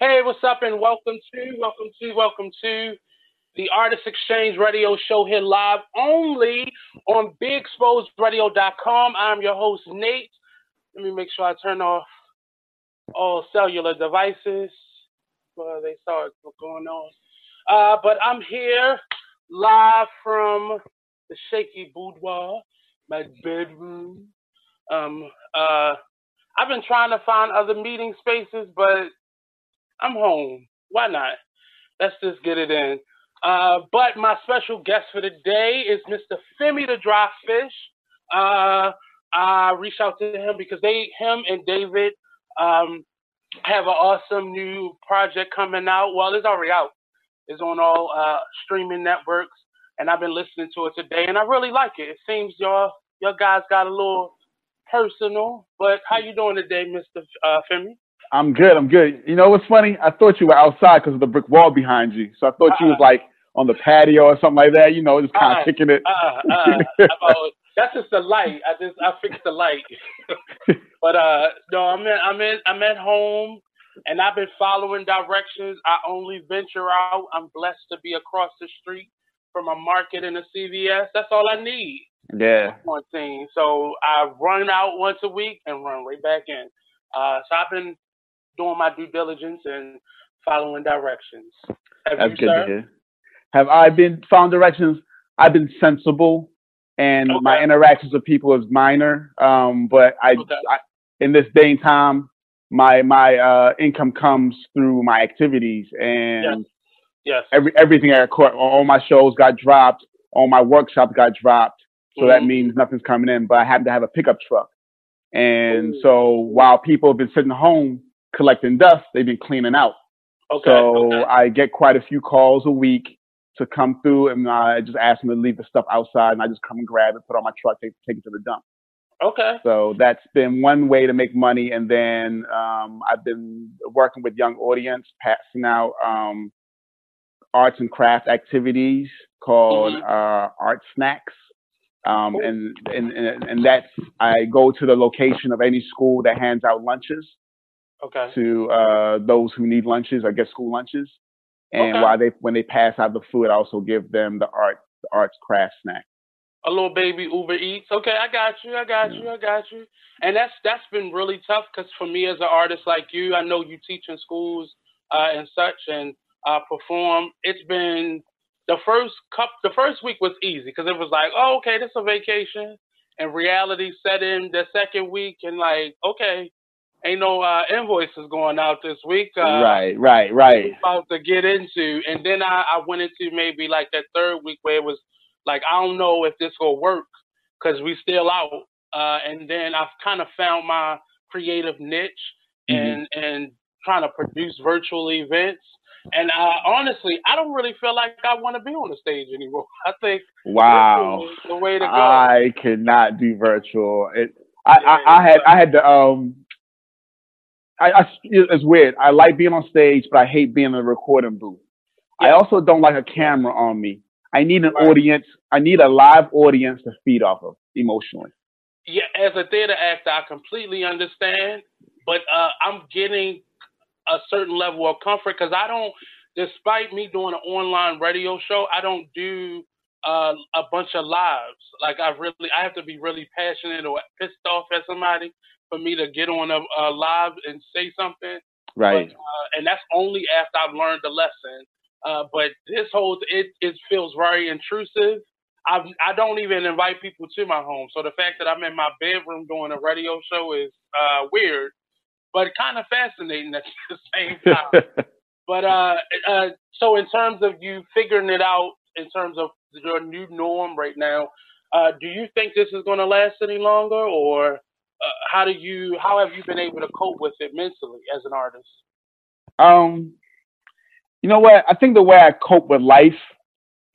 Hey, what's up, and welcome to, welcome to, welcome to the Artist Exchange Radio Show here live only on BigExposedRadio.com. I'm your host, Nate. Let me make sure I turn off all cellular devices before they start going on. Uh, but I'm here live from the shaky boudoir, my bedroom. Um, uh, I've been trying to find other meeting spaces, but I'm home. Why not? Let's just get it in. Uh, but my special guest for the day is Mr. Femi the Dry Fish. Uh, I reached out to him because they, him and David, um, have an awesome new project coming out. Well, it's already out. It's on all uh, streaming networks, and I've been listening to it today, and I really like it. It seems your your guys got a little personal. But how you doing today, Mr. Uh, Femi? I'm good. I'm good. You know what's funny? I thought you were outside because of the brick wall behind you. So I thought uh you was uh-uh. like on the patio or something like that. You know, just kind of uh kicking it. Uh, uh, that's just the light. I just I fixed the light. but uh, no, I'm in. I'm in. I'm at home, and I've been following directions. I only venture out. I'm blessed to be across the street from a market and a CVS. That's all I need. Yeah. Quarantine. So I run out once a week and run right back in. Uh, so I've been doing my due diligence and following directions. Have That's you, good sir? to hear. Have I been following directions? I've been sensible, and okay. my interactions with people is minor. Um, but I, okay. I, in this day and time, my my uh, income comes through my activities, and yes. yes. every everything I record, all my shows got dropped, all my workshops got dropped. So mm-hmm. that means nothing's coming in. But I happen to have a pickup truck, and Ooh. so while people have been sitting home collecting dust, they've been cleaning out. Okay. So okay. I get quite a few calls a week to come through, and I just ask them to leave the stuff outside, and I just come and grab it, put it on my truck, take, take it to the dump. Okay. So that's been one way to make money, and then um, I've been working with young audience, passing out um, arts and craft activities called mm-hmm. uh, Art Snacks. Um, and, and, and that's, I go to the location of any school that hands out lunches okay. to uh, those who need lunches I get school lunches. And okay. while they, when they pass out the food, I also give them the art, the arts craft snack. A little baby Uber Eats. Okay, I got you. I got you. I got you. And that's that's been really tough because for me as an artist like you, I know you teach in schools uh, and such and uh, perform. It's been the first cup. The first week was easy because it was like, oh, okay, this is a vacation. And reality set in the second week, and like, okay, ain't no uh, invoices going out this week. Uh, right, right, right. About to get into, and then I, I went into maybe like that third week where it was like I don't know if this will work because we still out. Uh, and then I've kind of found my creative niche mm-hmm. and and trying to produce virtual events. And uh, honestly, I don't really feel like I want to be on the stage anymore. I think wow, the way to go. I cannot do virtual. It, I, yeah, I, I had I had to um I, I, it's weird. I like being on stage, but I hate being in a recording booth. Yeah. I also don't like a camera on me. I need an right. audience. I need a live audience to feed off of emotionally. Yeah, as a theater actor, I completely understand, but uh, I'm getting a certain level of comfort because I don't, despite me doing an online radio show, I don't do uh, a bunch of lives. Like I really, I have to be really passionate or pissed off at somebody for me to get on a, a live and say something. Right. But, uh, and that's only after I've learned the lesson. Uh, but this whole it it feels very intrusive. I I don't even invite people to my home. So the fact that I'm in my bedroom doing a radio show is uh, weird, but kind of fascinating at the same time. but uh, uh, so in terms of you figuring it out, in terms of your new norm right now, uh, do you think this is going to last any longer, or uh, how do you how have you been able to cope with it mentally as an artist? Um, you know what? I think the way I cope with life,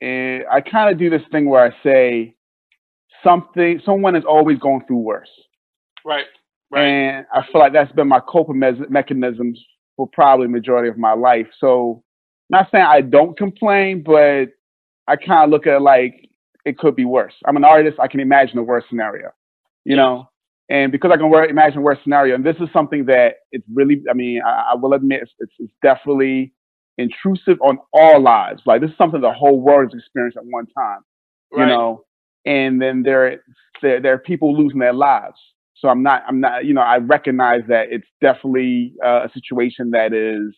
is I kind of do this thing where I say something. Someone is always going through worse. Right. Right. And I feel like that's been my coping me- mechanisms for probably majority of my life. So, not saying I don't complain, but I kind of look at it like it could be worse. I'm an artist. I can imagine the worst scenario, you know. And because I can work, imagine worst scenario, and this is something that it's really, I mean, I, I will admit it's, it's, definitely intrusive on all lives. Like this is something the whole world has experienced at one time, you know. And then there, there, there are people losing their lives. So I'm not, I'm not, you know, I recognize that it's definitely uh, a situation that is,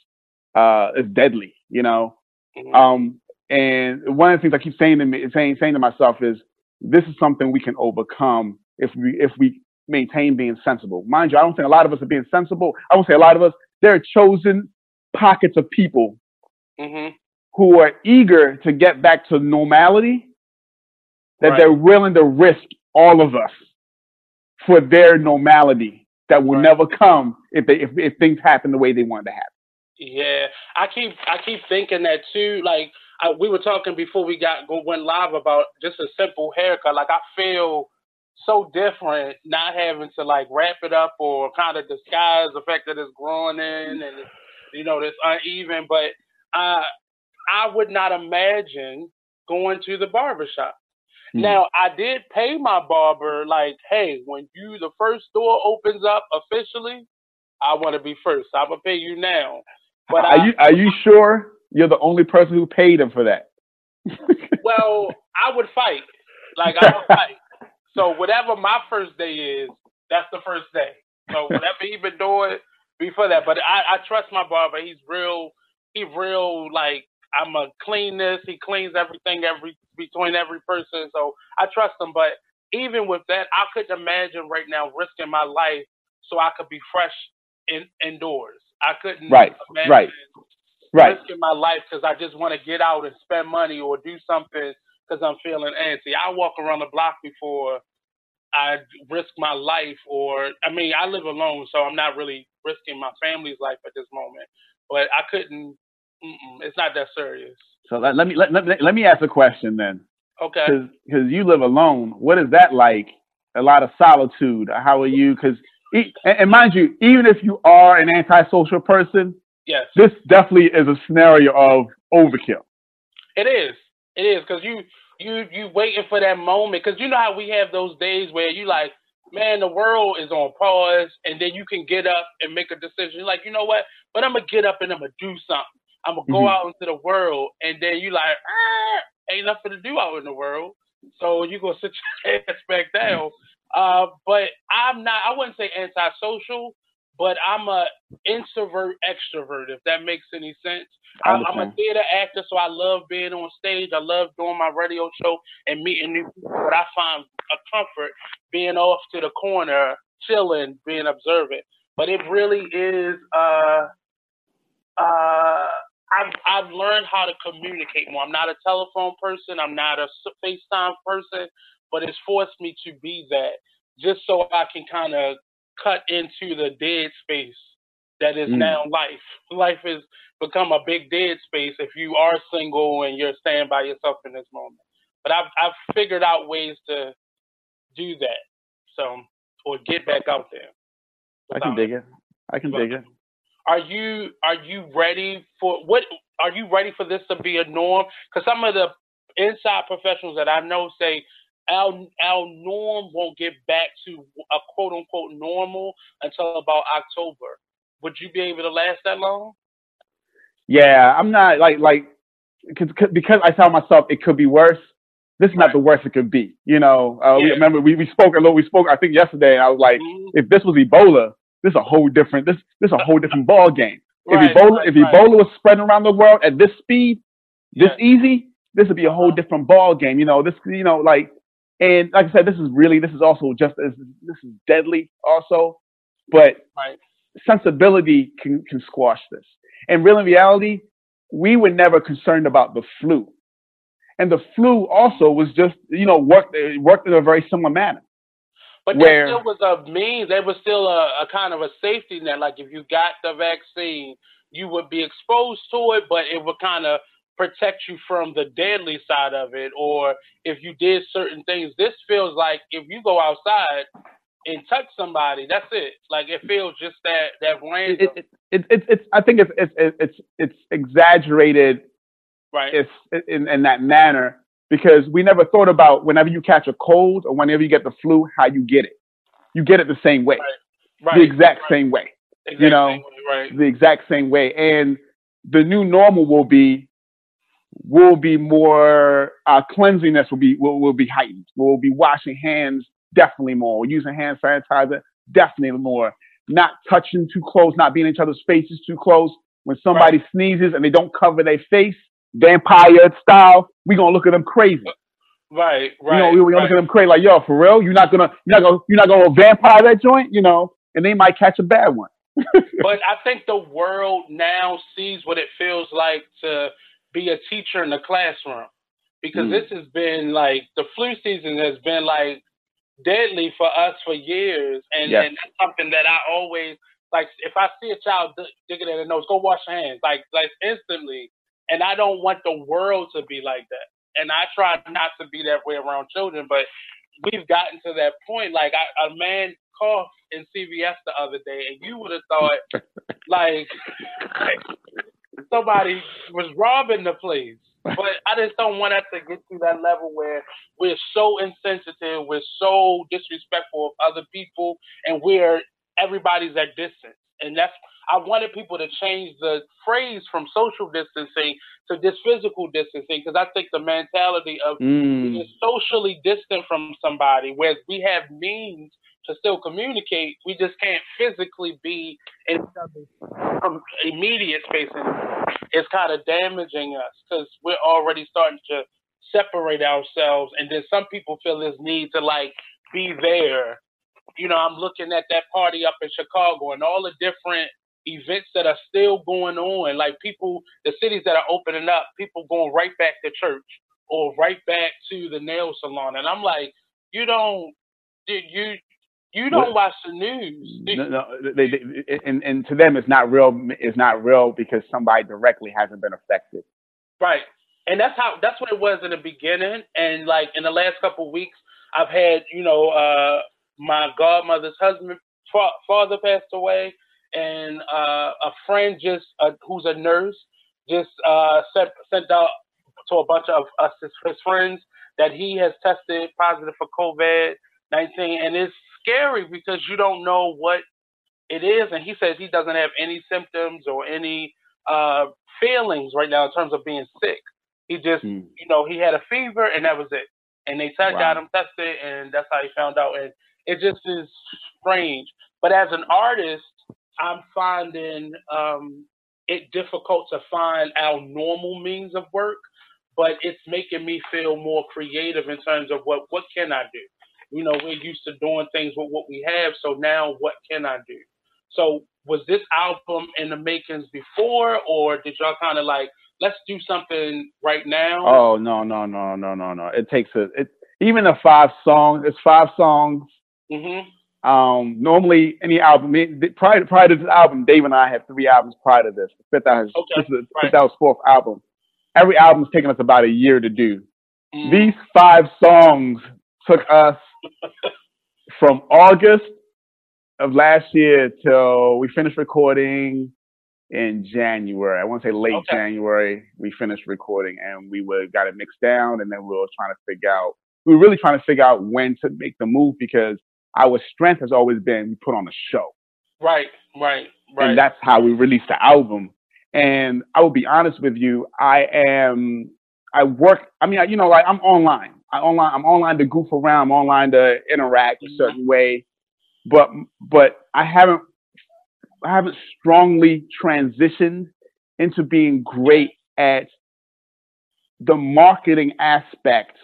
uh, is deadly, you know. Mm-hmm. Um, and one of the things I keep saying to me, saying, saying to myself is, this is something we can overcome if we, if we maintain being sensible. Mind you, I don't think a lot of us are being sensible. I won't say a lot of us. There are chosen pockets of people mm-hmm. who are eager to get back to normality, that right. they're willing to risk all of us for their normality that will right. never come if they if, if things happen the way they want to happen. Yeah, I keep I keep thinking that too. Like I, we were talking before we got went live about just a simple haircut. Like I feel so different not having to like wrap it up or kind of disguise the fact that it's growing in and you know it's uneven. But I I would not imagine going to the barbershop. Mm-hmm. Now I did pay my barber like, hey, when you the first door opens up officially, I want to be first. I'm gonna pay you now. But are I, you are you sure you're the only person who paid him for that? well, I would fight. Like I would fight. So whatever my first day is, that's the first day. So whatever he been doing before that. But I, I trust my barber. He's real. He real like I'm a clean this. He cleans everything every between every person. So I trust him. But even with that, I couldn't imagine right now risking my life so I could be fresh in indoors. I couldn't right, right, right. risking my life because I just want to get out and spend money or do something because I'm feeling antsy. I walk around the block before I risk my life, or I mean, I live alone, so I'm not really risking my family's life at this moment. But I couldn't. it's not that serious. So let, let me let, let, let me ask a question then. Okay. Because you live alone. What is that like? A lot of solitude. How are you? Because and mind you, even if you are an antisocial person, yes, this definitely is a scenario of overkill. It is. It is because you you you waiting for that moment because you know how we have those days where you like, man, the world is on pause, and then you can get up and make a decision. You're like, you know what? But I'm gonna get up and I'm gonna do something. I'm gonna go mm-hmm. out into the world, and then you like, ah, ain't nothing to do out in the world. So you gonna sit your ass back down. Uh, but I'm not. I wouldn't say antisocial, but I'm a introvert extrovert. If that makes any sense. I, am a theater actor, so I love being on stage. I love doing my radio show and meeting new people. But I find a comfort being off to the corner, chilling, being observant. But it really is. Uh, uh, I've I've learned how to communicate more. I'm not a telephone person. I'm not a FaceTime person, but it's forced me to be that just so I can kind of cut into the dead space that is mm. now life. Life has become a big dead space if you are single and you're staying by yourself in this moment. But I've I've figured out ways to do that. So or get back out there. I can dig it. I can dig it. Are you are you ready for what are you ready for this to be a norm? Because some of the inside professionals that I know say our our norm won't get back to a quote unquote normal until about October. Would you be able to last that long? Yeah, I'm not like like cause, because I tell myself it could be worse. This is right. not the worst it could be. You know, uh, yeah. we, remember we, we spoke a little. We spoke I think yesterday, and I was like, mm-hmm. if this was Ebola, this is a whole different this this is a whole different ball game. Right, if Ebola right, if Ebola was spreading around the world at this speed, this yeah. easy, this would be a whole uh-huh. different ball game. You know, this you know like and like I said, this is really this is also just as this is deadly also, but right. sensibility can can squash this. And real in reality, we were never concerned about the flu, and the flu also was just you know worked worked in a very similar manner. But where, there still was a means. There was still a, a kind of a safety net. Like if you got the vaccine, you would be exposed to it, but it would kind of protect you from the deadly side of it or if you did certain things this feels like if you go outside and touch somebody that's it like it feels just that that random it, it, it, it's i think it's it's it's it's exaggerated right it's in, in that manner because we never thought about whenever you catch a cold or whenever you get the flu how you get it you get it the same way, right. the exact right. same way. Exact you know, way, right. the exact same way. And the new normal will be will be more uh, cleanliness will be will, will be heightened. We'll be washing hands definitely more. using hand sanitizer definitely more. Not touching too close, not being in each other's faces too close. When somebody Right. sneezes and they don't cover their face, vampire style, we gonna look at them crazy. Right, You right. know, we we gonna right. look at them crazy like, yo, for real? You're not gonna you're not gonna you're not gonna vampire that joint, you know, and they might catch a bad one. But I think the world now sees what it feels like to be a teacher in the classroom. Because Mm. this has been like the flu season has been like deadly for us for years. And, Yes. and that's something that I always like if I see a child d- digging in the nose, go wash your hands. Like like instantly. And I don't want the world to be like that. And I try not to be that way around children, but we've gotten to that point. Like I, a man coughed in CVS the other day, and you would have thought like somebody was robbing the place. But I just don't want us to get to that level where we're so insensitive, we're so disrespectful of other people, and we're everybody's at distance. And that's I wanted people to change the phrase from social distancing to this physical distancing because I think the mentality of Mm. being socially distant from somebody, whereas we have means to still communicate, we just can't physically be in um, immediate space anymore. It's kind of damaging us because we're already starting to separate ourselves, and then some people feel this need to like be there. You know, I'm looking at that party up in Chicago and all the different events that are still going on. Like people, the cities that are opening up, people going right back to church or right back to the nail salon, and I'm like, you don't, you you don't watch the news. No, no, they, they, and, and to them, it's not real. It's not real because somebody directly hasn't been affected. Right. And that's how that's what it was in the beginning. And like in the last couple of weeks, I've had you know uh, my godmother's husband fa- father passed away, and uh, a friend just uh, who's a nurse just uh, sent sent out to a bunch of us his, his friends that he has tested positive for COVID nineteen, and it's scary because you don't know what it is. And he says he doesn't have any symptoms or any uh, feelings right now in terms of being sick. He just, Mm. you know, he had a fever and that was it. And they t- Wow. got him tested, and that's how he found out. And it just is strange. But as an artist, I'm finding um, it difficult to find our normal means of work, but it's making me feel more creative in terms of what what can I do. You know, we're used to doing things with what we have, so now what can I do? So was this album in the makings before, or did y'all kind of like let's do something right now? Oh no, no, no, no, no, no. It takes a it even the five songs. It's five songs. Mhm. Um, normally any album prior prior to this album, Dave and I have three albums prior to this. The fifth album, Okay, this is the right. fifth album's fourth album. Every album's taken us about a year to do. Mhm. These five songs took us from August of last year till we finished recording in January. I want to say late Okay. January. We finished recording and we were got it mixed down, and then we were trying to figure out. We were really trying to figure out when to make the move because our strength has always been we put on a show, Right, right, right. and that's how we released the album. And I will be honest with you, I am. I work. I mean, I- you know, like I'm online. I online. I'm online to goof around. I'm online to interact a certain way, but but I haven't. I haven't strongly transitioned into being great at the marketing aspect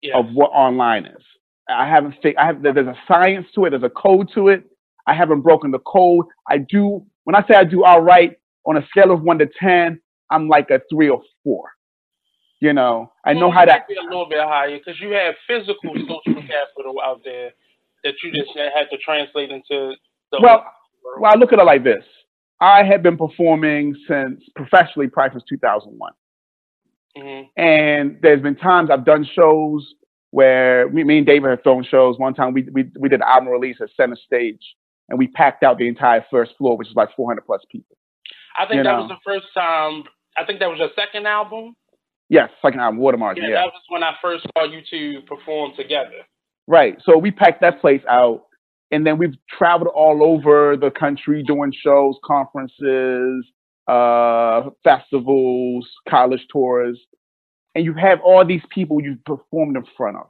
yes. of what online is. I haven't. Fi- I have. There's a science to it. There's a code to it. I haven't broken the code. I do. When I say I do all right on a scale of one to ten, I'm like a three or four. You know, I know Well, how to. be a little bit higher because you have physical social capital out there that you just had to translate into the Well, world. well, I look at it like this. I have been performing since professionally probably since 2001. Mhm. And there's been times I've done shows where me, me and David have thrown shows. One time we, we, we did an album release at Center Stage and we packed out the entire first floor, which is like 400 plus people. I think you that know. was the first time. I think that was your second album. Yes, second album, Watermark. Yeah, Yeah, that was when I first saw you two perform together. right. So we packed that place out and then we've traveled all over the country doing shows, conferences, uh, festivals, college tours, and you have all these people you've performed in front of.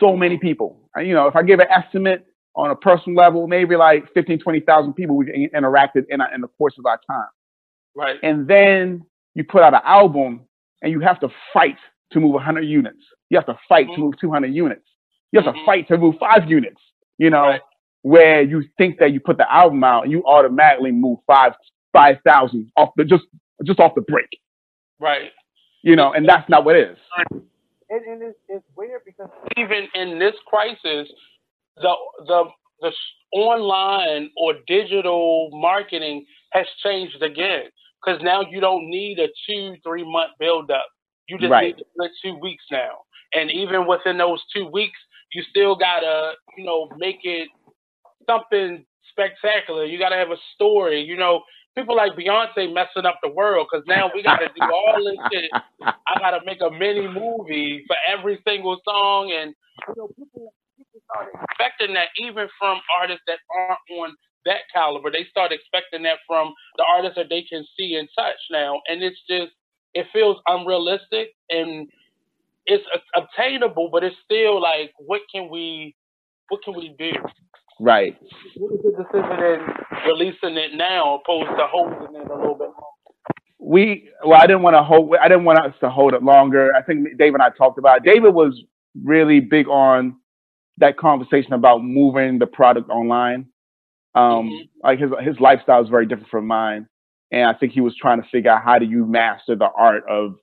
So many people. And, you know, if I give an estimate on a personal level, maybe like 15, 20,000 people we've interacted in, in the course of our time. Right. And then you put out an album and you have to fight to move 100 units. You have to fight mm-hmm. to move 200 units. You have mm-hmm. to fight to move five units, you know, right. where you think that you put the album out and you automatically move five, 5,000 off the, just, just off the break. Right. You know, and that's not what it is. And, and it's, it's weird because even in this crisis, the, the, the online or digital marketing has changed again because now you don't need a two, three month build up. You just right. need to two weeks now. And even within those two weeks, you still gotta, you know, make it something spectacular. You gotta have a story. You know, people like Beyonce messing up the world because now we gotta do all this shit. I gotta make a mini movie for every single song, and you know, people people start expecting that even from artists that aren't on that caliber. They start expecting that from the artists that they can see and touch now, and it's just it feels unrealistic and it's obtainable, but it's still like, what can we, what can we do? Right. What is the decision in releasing it now, opposed to holding it a little bit longer? We well, I didn't want to hold. I didn't want us to hold it longer. I think David and I talked about. It. David was really big on that conversation about moving the product online. Um, mm-hmm. Like his his lifestyle is very different from mine, and I think he was trying to figure out how do you master the art of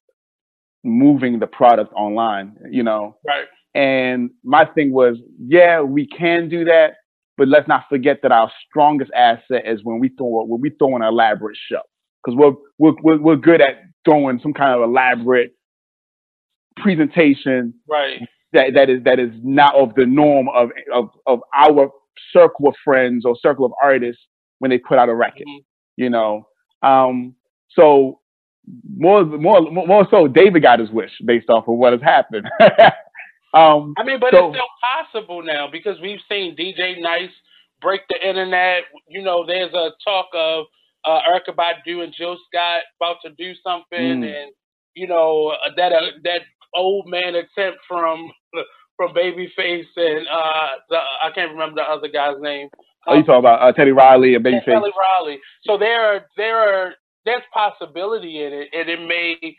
moving the product online. You know, right? And my thing was, yeah, we can do that, but let's not forget that our strongest asset is when we throw when we throw an elaborate show because we're, we're we're we're good at throwing some kind of elaborate presentation, right? That that is that is not of the norm of of of our circle of friends or circle of artists when they put out a record, mm-hmm. you know. Um, so more, more, more so, David got his wish based off of what has happened. um, I mean, but so, it's still possible now because we've seen DJ Nice break the internet. You know, there's a talk of uh, Erykah Badu and Jill Scott about to do something, mm. and you know that uh, that old man attempt from from Babyface and uh, the, I can't remember the other guy's name. Oh, you talking about uh, Teddy Riley and Babyface? Teddy Riley. So there are there are there's possibility in it, and it may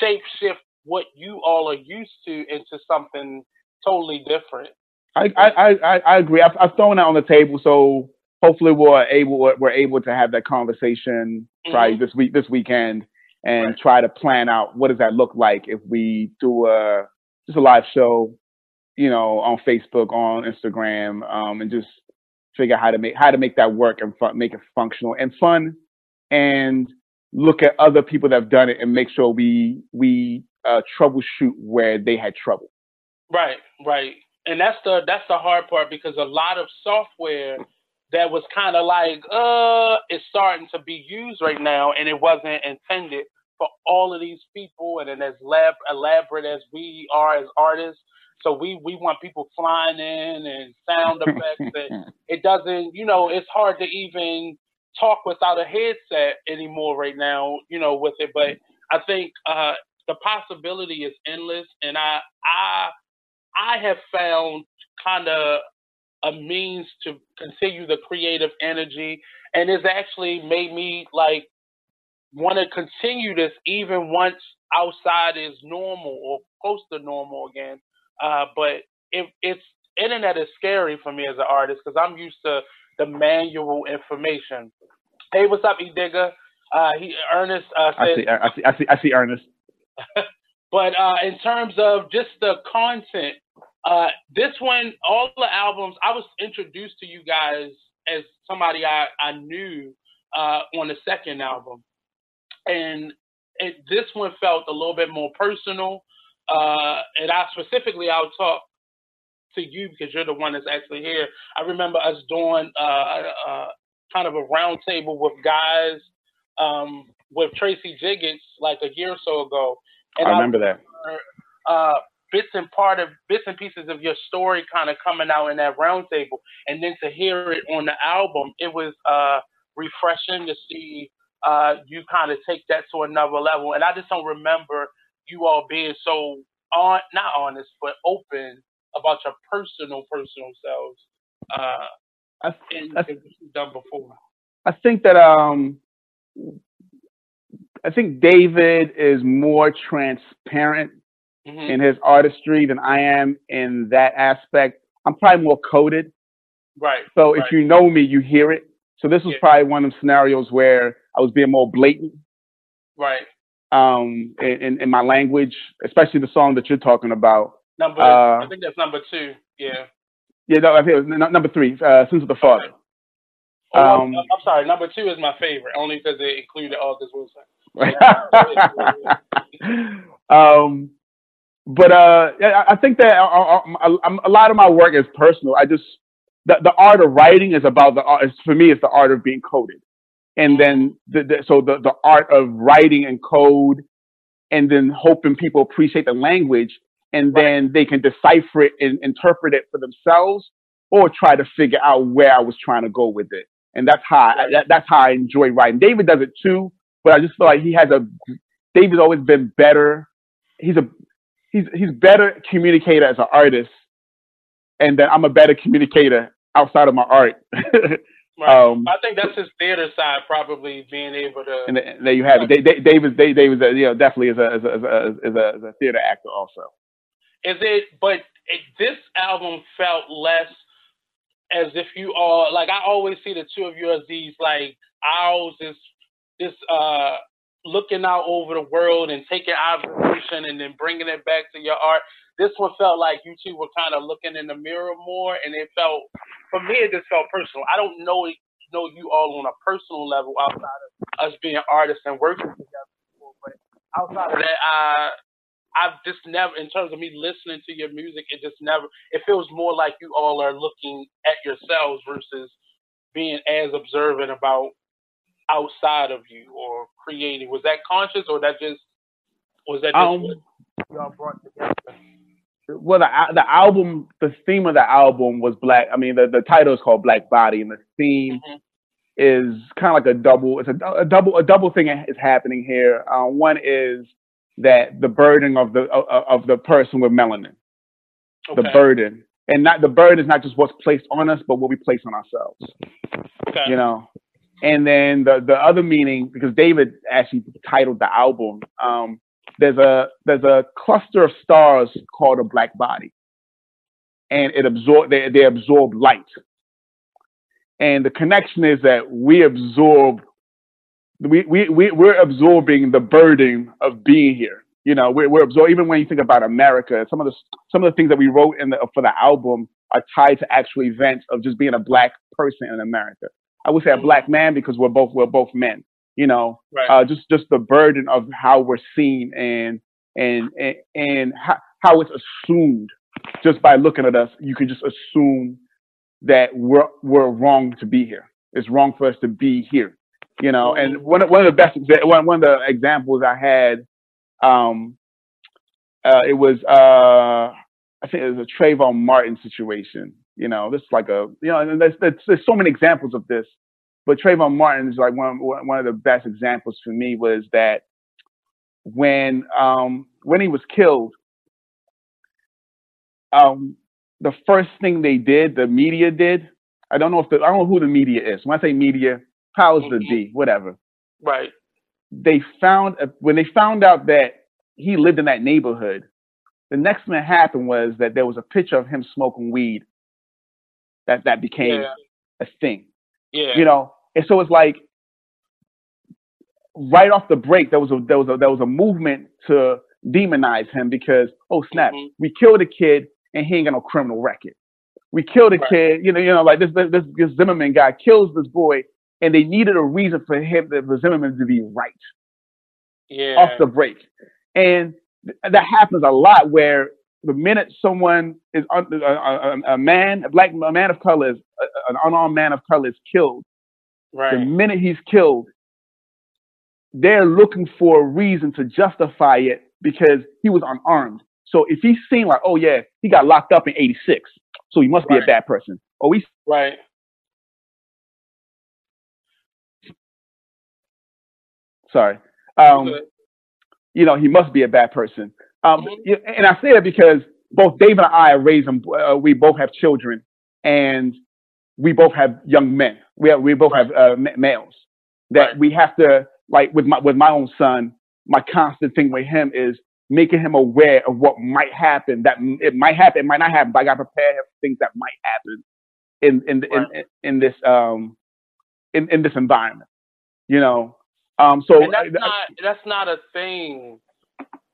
shape shift what you all are used to into something totally different. I I I, I agree. I've, I've thrown that on the table, so hopefully we're able we're able to have that conversation mm-hmm. probably this week this weekend and right. try to plan out what does that look like if we do a just a live show you know, on Facebook, on Instagram, um, and just figure out how to make how to make that work and make it functional and fun, and look at other people that have done it and make sure we we uh, troubleshoot where they had trouble. Right, right, and that's the that's the hard part because a lot of software that was kind of like uh is starting to be used right now, and it wasn't intended for all of these people, and then as lab elaborate as we are as artists so we we want people flying in and sound effects. and it doesn't, you know, it's hard to even talk without a headset anymore right now, you know, with it. But I think uh, the possibility is endless, and I I I have found kind of a means to continue the creative energy, and it's actually made me like want to continue this even once outside is normal or close to normal again. Uh, but it, it's internet is scary for me as an artist because I'm used to the manual information. Hey, what's up, E Digger? Uh, he Ernest uh, said, I see, I see, I see, I see Ernest. but uh, in terms of just the content, uh, this one, all the albums, I was introduced to you guys as somebody I, I knew uh, on the second album, and it, this one felt a little bit more personal. Uh, and I specifically, I'll talk to you because you're the one that's actually here. I remember us doing uh, uh, kind of a roundtable with guys um, with Tracy Jiggets like a year or so ago. And I remember I, that. Uh, bits and part of bits and pieces of your story kind of coming out in that roundtable, and then to hear it on the album, it was uh, refreshing to see uh, you kind of take that to another level. And I just don't remember you all being so on not honest but open about your personal personal selves. Uh, I, in, I, you've done before. I think that um, I think David is more transparent mm-hmm. in his artistry than I am in that aspect. I'm probably more coded. Right. So right. if you know me, you hear it. So this was yeah. probably one of the scenarios where I was being more blatant. Right. Um, in, in my language, especially the song that you're talking about. Number, uh, I think that's number two. Yeah. Yeah, no, I think it was number three, uh, Sins of the Father. Okay. Oh, um, I'm, I'm, sorry, number two is my favorite, only because it included August Wilson. um, but uh, I think that a, uh, uh, um, a, lot of my work is personal. I just the, the art of writing is about the art. For me, it's the art of being coded, and then the, the, so the the art of writing and code, and then hoping people appreciate the language, and then they can decipher it and interpret it for themselves, or try to figure out where I was trying to go with it. And that's how I, that, that's how I enjoy writing. David does it too, but I just feel like he has a David's always been better. He's a he's he's better communicator as an artist, and then I'm a better communicator outside of my art. Right. Um, I think that's his theater side, probably being able to. And there you have it. David, David, David, you know, definitely is a, is a, is a, is a theater actor also. Is it? But it, this album felt less as if you are like I always see the two of you as these like owls, this this uh looking out over the world and taking observation and then bringing it back to your art. This one felt like you two were kind of looking in the mirror more, and it felt for me it just felt personal. I don't know know you all on a personal level outside of us being artists and working together, but outside of that, I I've just never, in terms of me listening to your music, it just never, it feels more like you all are looking at yourselves versus being as observant about outside of you or creating. Was that conscious or that just, was that just um, y'all brought together? Well, the the album, the theme of the album was black. I mean, the, the title is called Black Body, and the theme mm-hmm. is kind of like a double. It's a, a double a double thing is happening here. Uh, one is that the burden of the of the person with melanin, okay. the burden, and not the burden is not just what's placed on us, but what we place on ourselves. Okay. You know, and then the the other meaning because David actually titled the album. Um, there's a there's a cluster of stars called a black body, and it absorb they they absorb light. And the connection is that we absorb we, we, we, we're absorbing the burden of being here. You know, we're, we're absorbing, even when you think about America, some of the, some of the things that we wrote in the, for the album are tied to actual events of just being a black person in America. I would say a mm-hmm. black man because we're both, we're both men, you know, right. uh, just, just the burden of how we're seen and, and, and, and how, how it's assumed just by looking at us, you can just assume that we're, we're wrong to be here. It's wrong for us to be here you know. And one of, one of the best one one of the examples I had, um, uh, it was uh, I think it was a Trayvon Martin situation. You know, this is like a you know, and there's, there's, there's so many examples of this, but Trayvon Martin is like one one of the best examples for me was that when um when he was killed, um, the first thing they did, the media did. I don't know if the I don't know who the media is. When I say media, powers mm-hmm. the D, whatever. Right. They found when they found out that he lived in that neighborhood. The next thing that happened was that there was a picture of him smoking weed. That that became yeah. a thing. Yeah. You know, and so it's like right off the break there was a there was a there was a movement to demonize him because oh snap, mm-hmm. we killed a kid and he ain't got no criminal record. We killed a right. kid, you know, you know, like this, this this Zimmerman guy kills this boy and they needed a reason for him, for Zimmerman, to be right. Yeah. Off the break, and that happens a lot where the minute someone is a, a, a, man, a black a man of color is an unarmed man of color is killed. Right. The minute he's killed, they're looking for a reason to justify it because he was unarmed. So if he's seen like, oh yeah, he got locked up in '86, so he must be a bad person. Oh, he's right. Sorry. Um, you know, he must be a bad person. Um, mm-hmm. and I say that because both Dave and I are raising. Uh, we both have children, and we both have young men. We have, we both have uh, males that right. we have to like with my with my own son. My constant thing with him is making him aware of what might happen. That it might happen, it might not happen, but I got to prepare him for things that might happen in in right. in, in, in, this um in in this environment. You know, um. So and that's not that's not a thing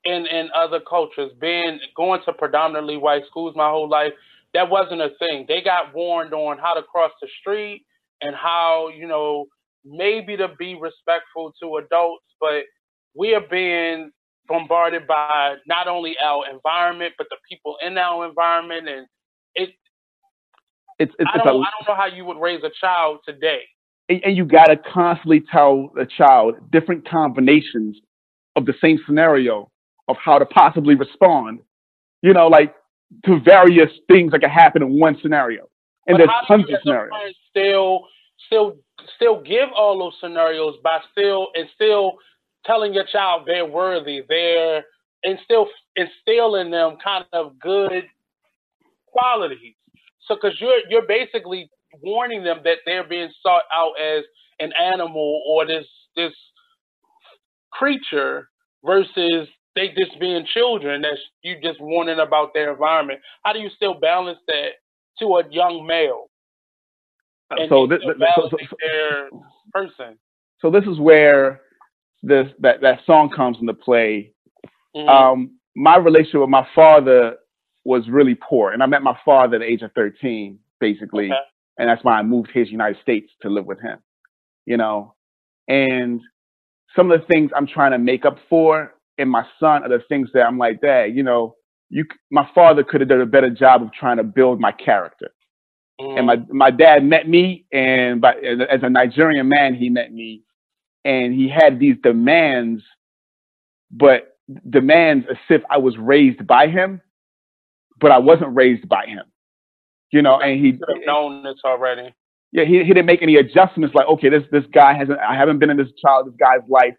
in in other cultures. Being going to predominantly white schools my whole life, that wasn't a thing. They got warned on how to cross the street and how you know maybe to be respectful to adults, but we are being bombarded by not only our environment but the people in our environment, and it. It's, it's, I, don't, a, I don't know how you would raise a child today. And, and you got to constantly tell the child different combinations of the same scenario of how to possibly respond. You know, like to various things that can happen in one scenario. And but there's tons of scenarios. Still, still, still give all those scenarios by still and still telling your child they're worthy, they're and still instilling them kind of good qualities. So, because you're you're basically warning them that they're being sought out as an animal or this this creature versus they just being children that's you just warning about their environment. How do you still balance that to a young male? Uh, so this, so, so, their person. So this is where this that that song comes into play. Mm-hmm. Um, my relationship with my father was really poor, and I met my father at the age of thirteen, basically, okay. and that's why I moved here to the United States to live with him. You know, and some of the things I'm trying to make up for in my son are the things that I'm like, Dad, you know, you my father could have done a better job of trying to build my character. Mm. And my my dad met me, and but as a Nigerian man, he met me, and he had these demands, but demands as if I was raised by him, but I wasn't raised by him. You know, and he known this already. Yeah, he, he didn't make any adjustments. Like, okay, this this guy hasn't. I haven't been in this child, this guy's life.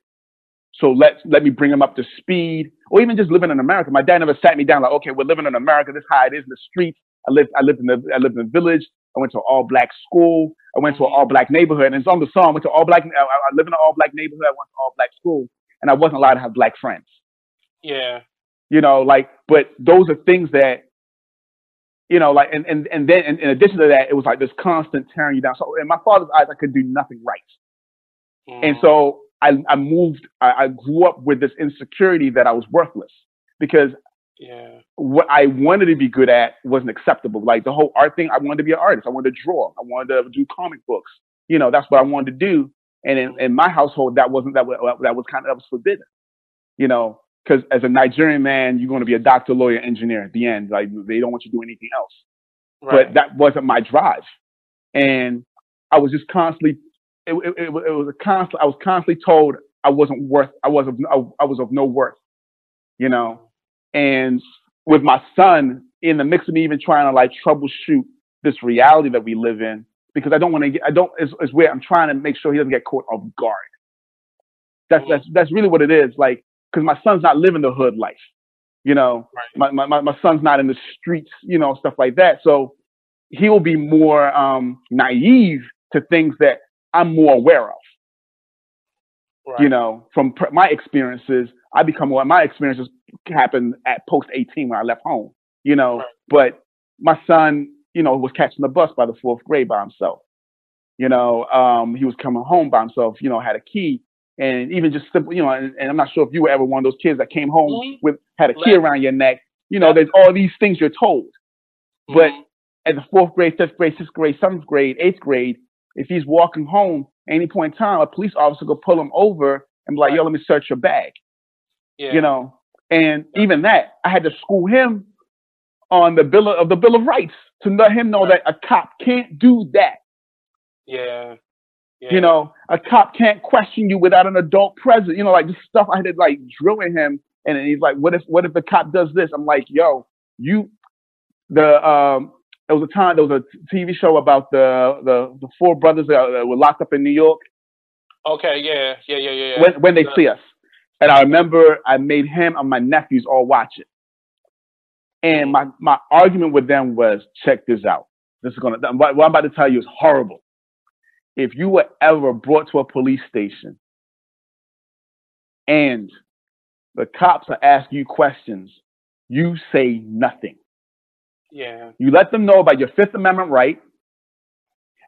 So let let me bring him up to speed, or even just living in America. My dad never sat me down like, okay, we're living in America. This is how it is in the streets. I lived I lived in the I lived in the village. I went to an all black school. I went to an all black neighborhood, and it's on the song. I went to all black. I, I live in an all black neighborhood. I went to all black school, and I wasn't allowed to have black friends. Yeah. You know, like, but those are things that, you know, like, and and and then in, in addition to that, it was like this constant tearing you down. So in my father's eyes, I could do nothing right. Mm. And so I, I moved, I, I grew up with this insecurity that I was worthless because yeah. what I wanted to be good at wasn't acceptable. Like the whole art thing, I wanted to be an artist. I wanted to draw. I wanted to do comic books. You know, that's what I wanted to do. And in, mm-hmm. in my household, that wasn't that was, that was kind of that was forbidden. You know, because as a Nigerian man, you're going to be a doctor, lawyer, engineer at the end. Like they don't want you to do anything else. Right. But that wasn't my drive, and I was just constantly it, it, it, was a constant. I was constantly told I wasn't worth. I was of I was of no worth, you know. And with my son in the mix of me even trying to like troubleshoot this reality that we live in, because I don't want to get. I don't. It's, it's where I'm trying to make sure he doesn't get caught off guard. That's that's that's really what it is. Like, because my son's not living the hood life, you know. Right. My, my my son's not in the streets, you know, stuff like that. So he will be more um, naive to things that I'm more aware of. Right. You know, from pr- my experiences, I become what my experiences happened at post 18 when I left home. You know, right. but my son, you know, was catching the bus by the fourth grade by himself. You know, um, he was coming home by himself. You know, had a key, and even just simple, you know. And, and I'm not sure if you were ever one of those kids that came home mm-hmm. with had a key around your neck. You know, there's all these things you're told, mm-hmm. but at the fourth grade, fifth grade, sixth grade, seventh grade, eighth grade, if he's walking home at any point in time, a police officer could pull him over and be like, yo, let me search your bag. Yeah. You know, and even that, I had to school him on the bill of, the Bill of Rights to let him know that a cop can't do that. Yeah. yeah. You know, a cop can't question you without an adult present. You know, like this stuff I had to like drill in him And he's like, what if what if the cop does this? I'm like, yo, you the um there was a time there was a TV show about the the, the four brothers that, were locked up in New York. Okay, yeah, yeah, yeah, yeah. When when they see us, and I remember I made him and my nephews all watch it. And my my argument with them was, check this out. This is gonna what I'm about to tell you is horrible. If you were ever brought to a police station and the cops are asking you questions, you say nothing. Yeah. You let them know about your Fifth Amendment right,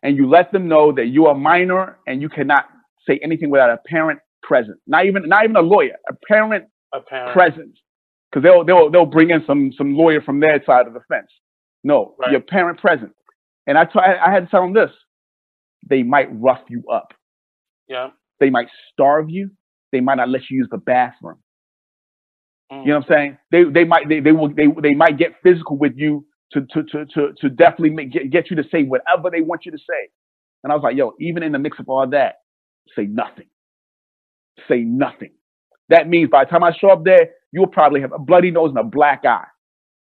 and you let them know that you are a minor and you cannot say anything without a parent present. Not even not even a lawyer, a parent, a parent. present. Because they'll they'll they'll bring in some some lawyer from their side of the fence. No, Right. your parent present. And I t- I had to tell them this: they might rough you up. Yeah. They might starve you. They might not let you use the bathroom. Mm. You know what I'm saying? They they might they, they will they they might get physical with you to to to to, to definitely make, get get you to say whatever they want you to say. And I was like, yo, even in the mix of all that, say nothing. Say nothing. That means by the time I show up there, you'll probably have a bloody nose and a black eye,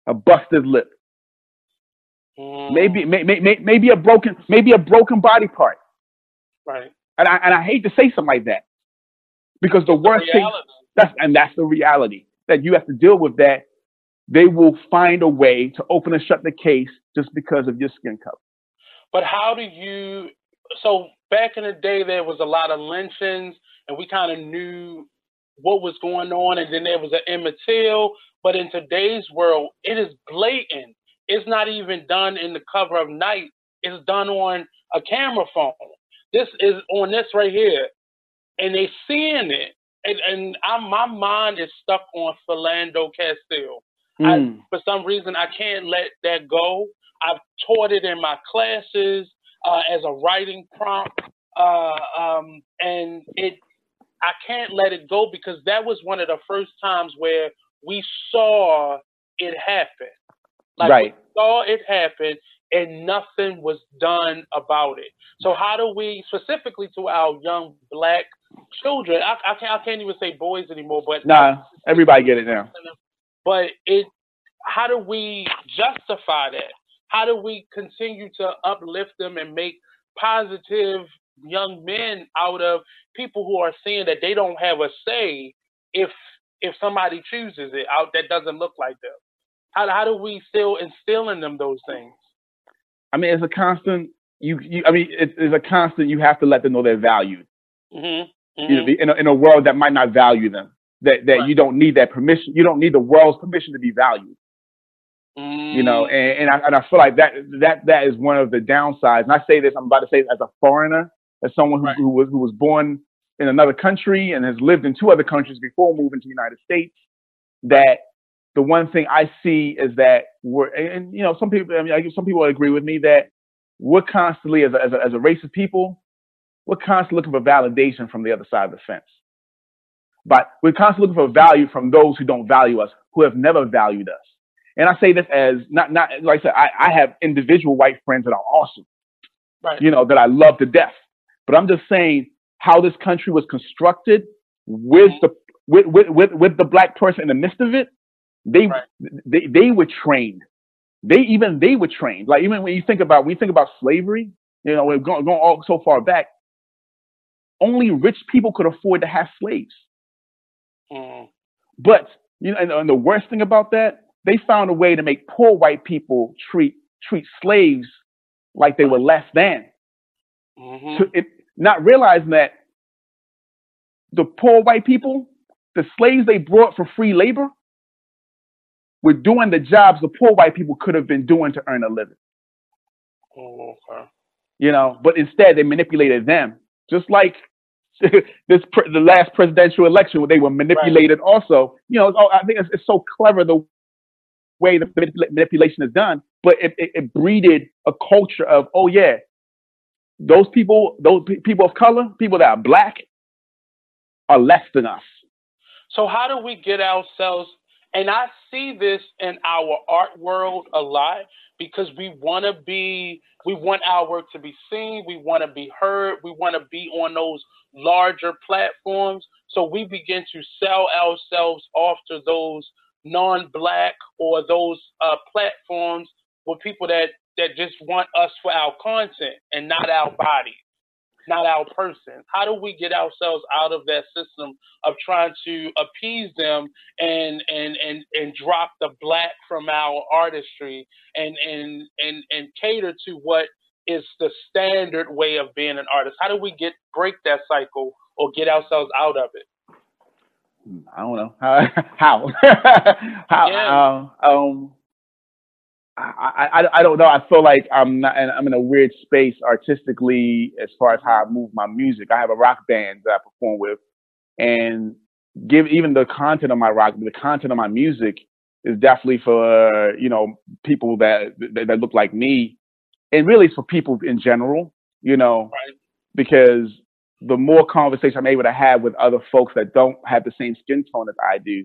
a busted lip, Mm. maybe may, may, may- maybe a broken maybe a broken body part. Right. And I and I hate to say something like that because the worst thing That's and that's the reality that you have to deal with. That they will find a way to open and shut the case just because of your skin color. But how do you? So back in the day, there was a lot of lynchings, and we kind of knew what was going on, and then there was an Emmett Till. But in today's world, it is blatant. It's not even done in the cover of night. It's done on a camera phone. This is on this right here, and they seeing it. And, and I, my mind is stuck on Philando Castile. I- Mm. for some reason I can't let that go. I've taught it in my classes uh, as a writing prompt, uh, um, and it I can't let it go because that was one of the first times where we saw it happen. Like Right. we saw it happen, and nothing was done about it. So how do we, specifically to our young black children, I, I can't I can't even say boys anymore, but Nah, everybody get it now. but it how do we justify that how do we continue to uplift them and make positive young men out of people who are seeing that they don't have a say if if somebody chooses it out that doesn't look like them how, how do we still instill in them those things I mean, it's a constant. You, you I mean, it, it's a constant. You have to let them know they're valued. mm-hmm. You know, in a, in a world that might not value them, that that Right. you don't need that permission. You don't need the world's permission to be valued. You know, Mm. and and I, and I feel like that that that is one of the downsides. And I say this, I'm about to say as a foreigner, as someone who, Right. who was who was born in another country and has lived in two other countries before moving to the United States. That the one thing I see is that we're, and, you know, some people, I mean, some people agree with me that we're constantly, as a, as a, as a race of people, we're constantly looking for validation from the other side of the fence. But we're constantly looking for value from those who don't value us, who have never valued us. And I say this as not, not like I said, I, I have individual white friends that are awesome, right you know, that I love to death. But I'm just saying how this country was constructed with mm-hmm. the with with with, with the black person in the midst of it. They Right. they they were trained. They even they were trained. Like even when you think about when you think about slavery, you know, we're going, going all so far back. Only rich people could afford to have slaves. Mm. But you know, and, and the worst thing about that, they found a way to make poor white people treat treat slaves like they were less than. hmm To, it, not realizing that the poor white people, the slaves they brought for free labor, were doing the jobs the poor white people could have been doing to earn a living. Oh, okay. You know, but instead they manipulated them, just like this pre- the last presidential election where they were manipulated. Also, you know, oh, I think it's, it's so clever the way the manipula- manipulation is done, but it, it, it breeded a culture of oh yeah, those people, those pe- people of color, people that are black, are less than us. So how do we get ourselves? And I see this in our art world a lot because we want to be, we want our work to be seen, we want to be heard, we want to be on those larger platforms. So we begin to sell ourselves off to those non-black or those uh, platforms with people that that just want us for our content and not our body not our person? How do we get ourselves out of that system of trying to appease them and and and and drop the black from our artistry and and and and cater to what is the standard way of being an artist? How do we get break that cycle or get ourselves out of it? I don't know how how how yeah. uh, um I, I, I don't know. I feel like I'm not, I'm in a weird space artistically as far as how I move my music. I have a rock band that I perform with, and give even the content of my rock, the content of my music is definitely for you know people that that, that look like me, and really it's for people in general. You know, right. because the more conversation I'm able to have with other folks that don't have the same skin tone as I do,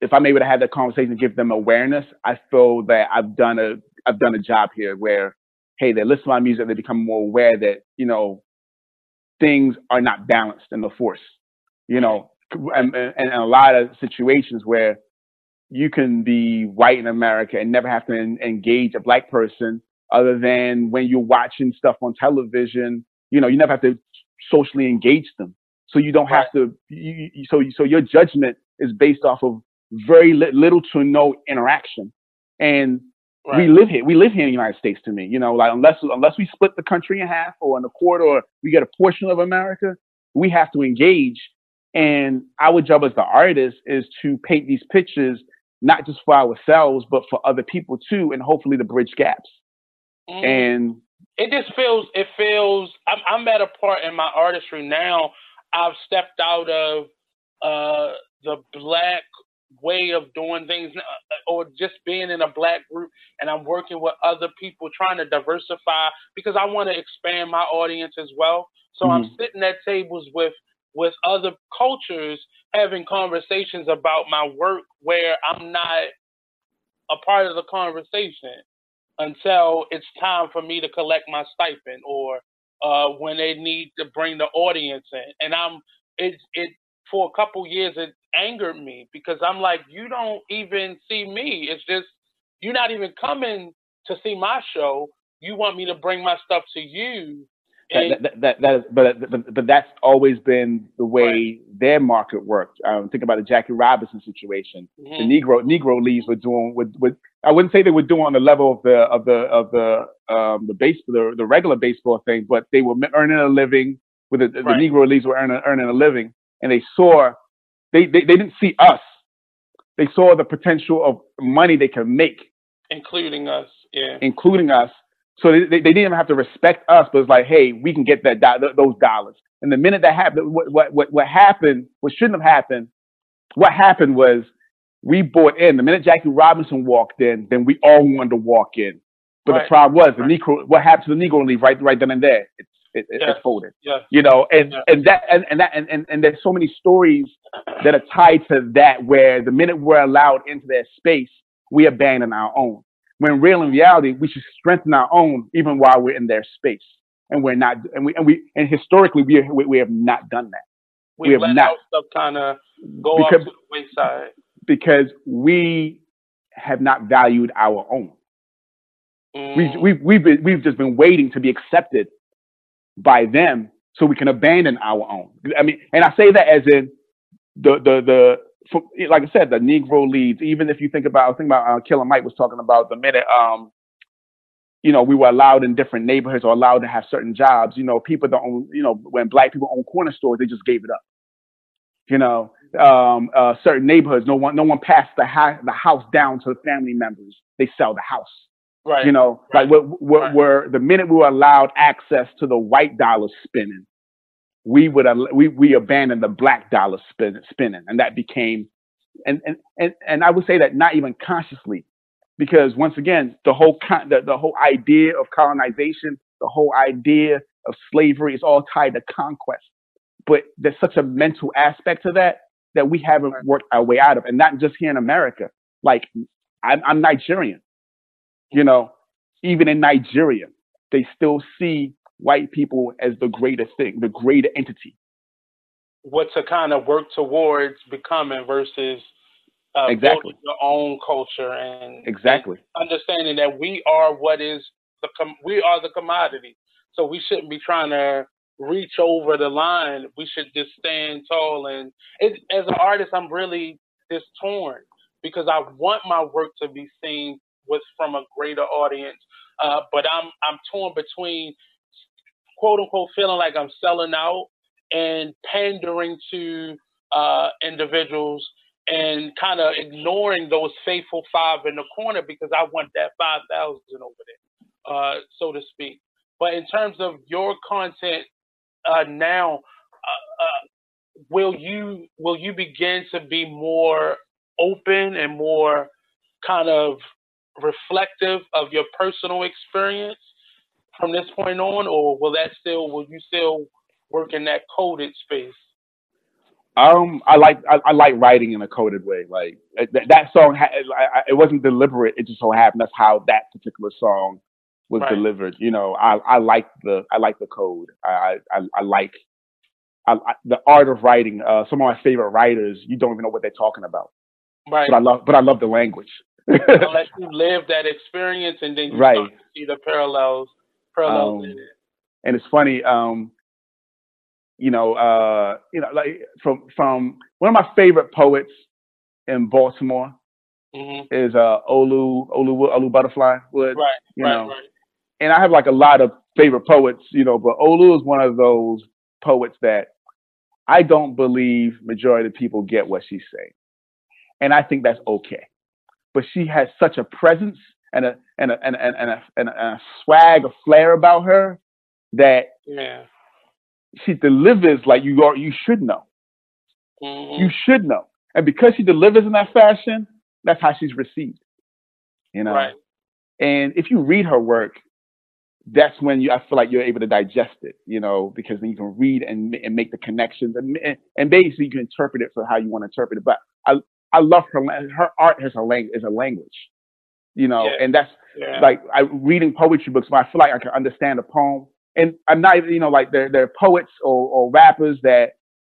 if I'm able to have that conversation and give them awareness, I feel that I've done a I've done a job here where, hey, they listen to my music, they become more aware that you know things are not balanced in the force, you know, and, and, a lot of situations where you can be white in America and never have to en- engage a black person other than when you're watching stuff on television, you know, you never have to socially engage them. So you don't have to, you, so, so your judgment is based off of very li- little to no interaction. And right. we live here. We live here in the United States. To me, you know, like unless unless we split the country in half or in a quarter, or we get a portion of America, we have to engage. And our job as the artist is to paint these pictures not just for ourselves, but for other people too, and hopefully to bridge gaps. Mm. And it just feels it feels I'm, I'm at a part in my artistry now. I've stepped out of uh, the black way of doing things uh, or just being in a black group and I'm working with other people trying to diversify because I want to expand my audience as well. So mm-hmm. I'm sitting at tables with with other cultures having conversations about my work where I'm not a part of the conversation until it's time for me to collect my stipend or uh, when they need to bring the audience in. And I'm it it for a couple years it angered me because I'm like, you don't even see me. It's just you're not even coming to see my show. You want me to bring my stuff to you. That, that, that, that is, but, but, but that's always been the way right. their market worked. Um, think about the Jackie Robinson situation. Mm-hmm. The Negro Negro leagues were doing with, with I wouldn't say they were doing on the level of the of the of the um, the base the, the regular baseball thing, but they were earning a living. With the, right. the Negro leagues were earning earning a living, and they saw they, they, they didn't see us. They saw the potential of money they can make. Including us, yeah. Including us. So they, they, they didn't even have to respect us, but it's like, hey, we can get that those dollars. And the minute that happened, what, what, what happened, what shouldn't have happened, what happened was we bought in. The minute Jackie Robinson walked in, then we all wanted to walk in. But right. the problem was the Negro. What happened to the Negro League right, right then and there? It, it, yes. it folded. Yes. You know, and yes. and that and, and that and, and and there's so many stories that are tied to that where the minute we're allowed into their space, we abandon our own. When real in reality, we should strengthen our own even while we're in their space. And we're not, and we, and we, and historically, we, we, we have not done that. We, we have let not. stuff kind of go because, off to the wayside. Because we have not valued our own. Mm. We, we've, we've, been, we've just been waiting to be accepted by them so we can abandon our own. I mean, and I say that as in the the the from, like I said, the Negro leagues. Even if you think about, I think about uh, Killer Mike was talking about the minute, um, you know, we were allowed in different neighborhoods or allowed to have certain jobs. You know, people don't, own, you know, when black people own corner stores, they just gave it up. You know, um, uh, certain neighborhoods, no one, no one passed the, ha- the house down to the family members. They sell the house. Right. You know, right. like we're, we're, right. we're, the minute we were allowed access to the white dollar spinning, we would we we abandoned the black dollar spin, spinning, and that became, and and and and I would say that not even consciously, because once again, the whole con- the, the whole idea of colonization, the whole idea of slavery is all tied to conquest. But there's such a mental aspect to that that we haven't worked our way out of, and not just here in America. Like I'm, I'm Nigerian, you know, even in Nigeria, they still see white people as the greater thing, the greater entity. What to kind of work towards becoming versus uh, exactly your own culture and exactly and understanding that we are what is the com- we are the commodity. So we shouldn't be trying to reach over the line. We should just stand tall. And it, as an artist, I'm really just torn because I want my work to be seen with from a greater audience. Uh, but I'm I'm torn between quote unquote feeling like I'm selling out and pandering to uh, individuals and kind of ignoring those faithful five in the corner because I want that five thousand over there, uh, so to speak. But in terms of your content uh, now, uh, uh, will you will you begin to be more open and more kind of reflective of your personal experience from this point on, or will that still will you still work in that coded space? Um, I like I, I like writing in a coded way. Like that, that song, ha- I, I, it wasn't deliberate. It just so happened that's how that particular song was right. delivered. You know, I I like the I like the code. I I, I like I, the art of writing. Uh, some of my favorite writers, you don't even know what they're talking about. Right. But I love, but I love the language. let you live that experience, and then you right. see the parallels, parallels um, And it's funny, um, you know, uh, you know, like from from one of my favorite poets in Baltimore mm-hmm. is uh, Olu Olu Olu Butterfly Wood. Right. You right, know, right. and I have like a lot of favorite poets, you know, but Olu is one of those poets that I don't believe majority of people get what she's saying and I think that's okay. But she has such a presence and a and a and a, and a, and a, and a swag, a flair about her that yeah. she delivers like you are. You should know. Mm-hmm. You should know, and because she delivers in that fashion, that's how she's received. You know, right. and if you read her work, that's when you I feel like you're able to digest it, you know, because then you can read and and make the connections and and basically you can interpret it for how you want to interpret it. But I I love her. Her art is a language. Is a language, you know, yeah. and that's yeah. like I reading poetry books. But I feel like I can understand a poem, and I'm not even, you know, like there there are poets or, or rappers that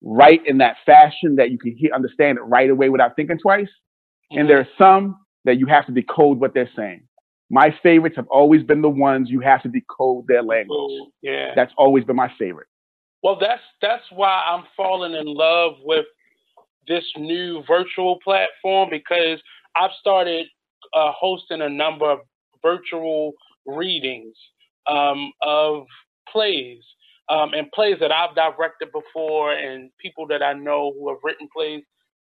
write in that fashion that you can hear, understand it right away without thinking twice. Mm-hmm. And there are some that you have to decode what they're saying. My favorites have always been the ones you have to decode their language. yeah, that's always been my favorite. Well, that's that's why I'm falling in love with this new virtual platform because I've started uh, hosting a number of virtual readings um, of plays um, and plays that I've directed before and people that I know who have written plays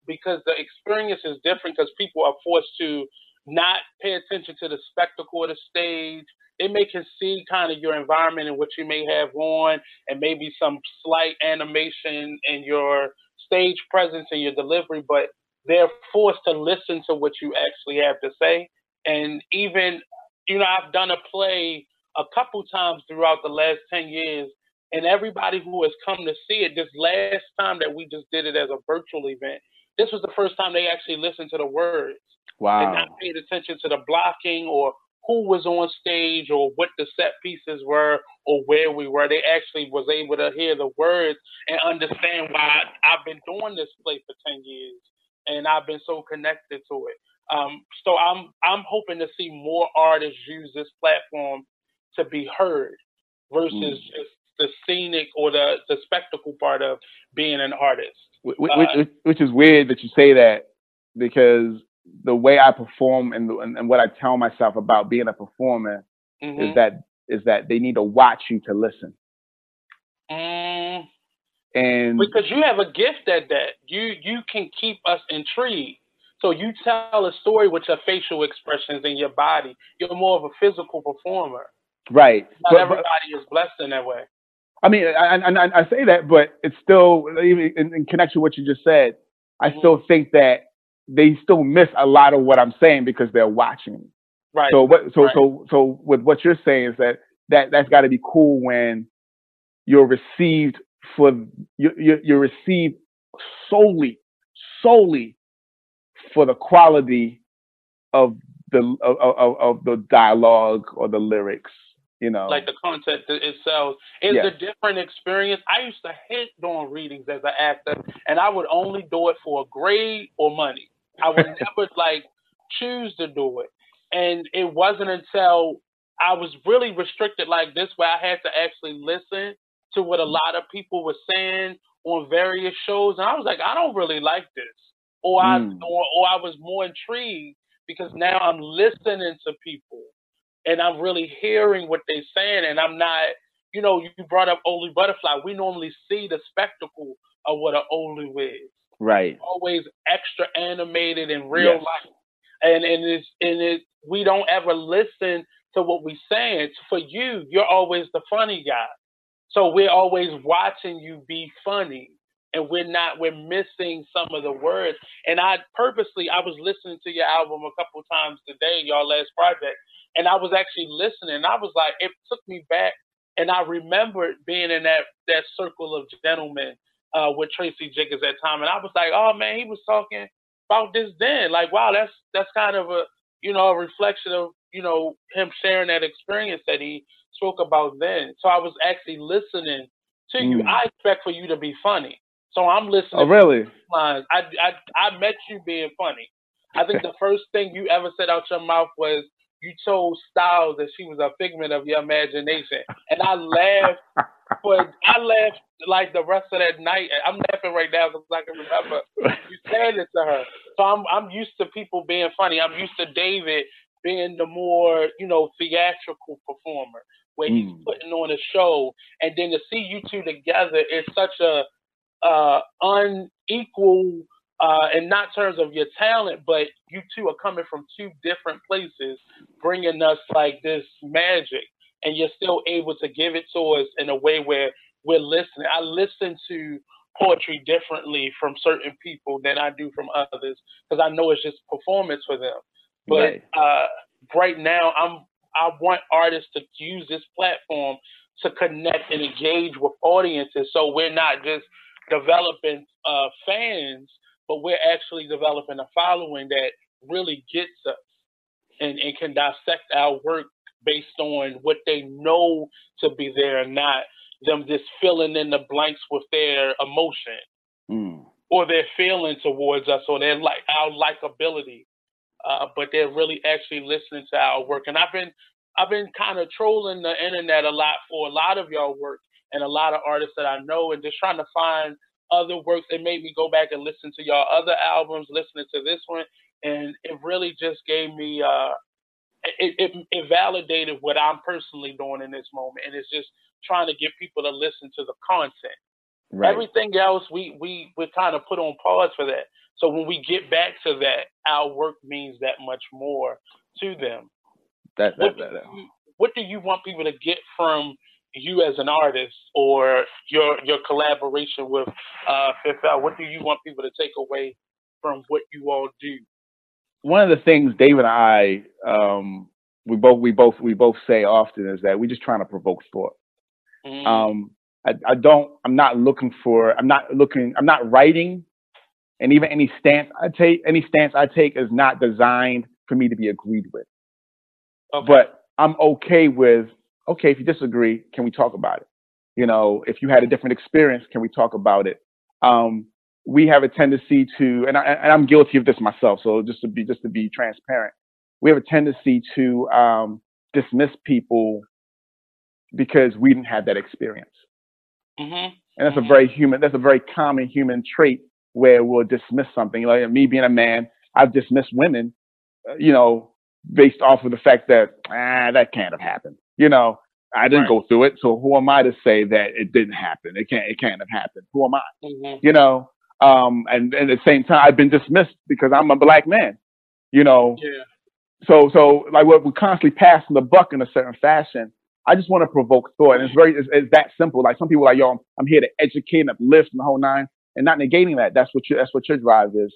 because the experience is different because people are forced to not pay attention to the spectacle of the stage. They may can see kind of your environment and what you may have on and maybe some slight animation in your stage presence and your delivery, but they're forced to listen to what you actually have to say. And even, you know, I've done a play a couple times throughout the last 10 years, and everybody who has come to see it, this last time that we just did it as a virtual event, this was the first time they actually listened to the words. Wow. And not paid attention to the blocking or who was on stage or what the set pieces were or where we were. They actually was able to hear the words and understand why I've been doing this play for 10 years and I've been so connected to it. Um, so I'm I'm hoping to see more artists use this platform to be heard versus mm. just the scenic or the, the spectacle part of being an artist. Which, uh, which is weird that you say that because the way I perform and, and, and what I tell myself about being a performer mm-hmm. is that is that they need to watch you to listen. Mm. And because you have a gift at that, you you can keep us intrigued. So you tell a story with your facial expressions and your body. You're more of a physical performer. Right. Not but, everybody but, is blessed in that way. I mean, I, I, I say that, but it's still even in, in connection with what you just said. I mm-hmm. still think that they still miss a lot of what I'm saying because they're watching me. Right. So what? So right. so so with what you're saying is that that that's got to be cool when you're received for you you're received solely solely for the quality of the of, of, of the dialogue or the lyrics you know like the content itself is a different experience i used to hate doing readings as an actor and i would only do it for a grade or money i would never like choose to do it and it wasn't until i was really restricted like this where i had to actually listen to what a lot of people were saying on various shows and i was like i don't really like this or mm. i or, or i was more intrigued because now i'm listening to people and I'm really hearing what they're saying, and I'm not, you know, you brought up Olu Butterfly. We normally see the spectacle of what an Olu is. Right. Always extra animated in real yes. life, and and it's and it we don't ever listen to what we're saying. For you, you're always the funny guy, so we're always watching you be funny and we're not we're missing some of the words and i purposely i was listening to your album a couple times today y'all last project and I was actually listening. I was like, it took me back, and I remembered being in that that circle of gentlemen uh, with Tracy Jenkins at time, and I was like, oh man, he was talking about this then. Like, wow, that's that's kind of a you know a reflection of you know him sharing that experience that he spoke about then. So I was actually listening to mm. you. I expect for you to be funny. So I'm listening. Oh, really? Lines. I, I I met you being funny. I think the first thing you ever said out your mouth was, you told Styles that she was a figment of your imagination, and I laughed. but I laughed like the rest of that night. I'm laughing right now because I can remember you said it to her. So I'm I'm used to people being funny. I'm used to David being the more you know theatrical performer where he's mm. putting on a show, and then to see you two together is such a uh, unequal uh, and not terms of your talent, but you two are coming from two different places, bringing us like this magic, and you're still able to give it to us in a way where we're listening. I listen to poetry differently from certain people than I do from others because I know it's just performance for them. But right. uh, right now, I'm I want artists to use this platform to connect and engage with audiences, so we're not just developing uh, fans but we're actually developing a following that really gets us and, and can dissect our work based on what they know to be there and not them just filling in the blanks with their emotion mm. or their feeling towards us or their like our likability. Uh, but they're really actually listening to our work. And I've been I've been kind of trolling the internet a lot for a lot of y'all work and a lot of artists that I know and just trying to find other works. It made me go back and listen to y'all other albums, listening to this one, and it really just gave me uh, it, it, it validated what I'm personally doing in this moment, and it's just trying to get people to listen to the content. Right. Everything else we we we kind of put on pause for that. So when we get back to that, our work means that much more to them. That, that, what, that, that. what do you want people to get from you as an artist or your your collaboration with uh, Fifth L? What do you want people to take away from what you all do? One of the things Dave and I um, we both we both we both say often is that we're just trying to provoke thought. Mm-hmm. Um, I, I don't. I'm not looking for. I'm not looking. I'm not writing, and even any stance I take, any stance I take is not designed for me to be agreed with. Okay. But I'm okay with okay, if you disagree, can we talk about it? You know, if you had a different experience, can we talk about it? Um, we have a tendency to, and, I, and I'm guilty of this myself. So just to be just to be transparent, we have a tendency to um, dismiss people because we didn't have that experience. Mm-hmm. And that's mm-hmm. a very human, that's a very common human trait where we'll dismiss something. Like me being a man, I've dismissed women, uh, you know, based off of the fact that ah, that can't have happened. You know, I didn't right. go through it, so who am I to say that it didn't happen? It can't. It can't have happened. Who am I? Mm-hmm. You know. Um, and, and at the same time, I've been dismissed because I'm a black man. You know. Yeah. So so like we're, we're constantly passing the buck in a certain fashion. I just want to provoke thought, and it's very it's, it's that simple. Like some people are like, yo, I'm, I'm here to educate and uplift and the whole nine, and not negating that. That's what your that's what your drive is.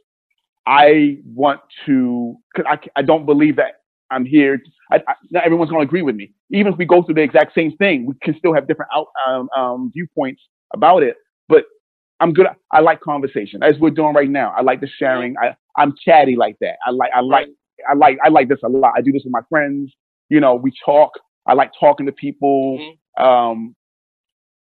I want to, cause I, I don't believe that I'm here. I, I, not everyone's going to agree with me. Even if we go through the exact same thing, we can still have different out, um, um, viewpoints about it. But I'm good. I like conversation, as we're doing right now. I like the sharing. I, I'm chatty like that. I like, I like, I like, I like this a lot. I do this with my friends. You know, we talk. I like talking to people. Mm-hmm. Um,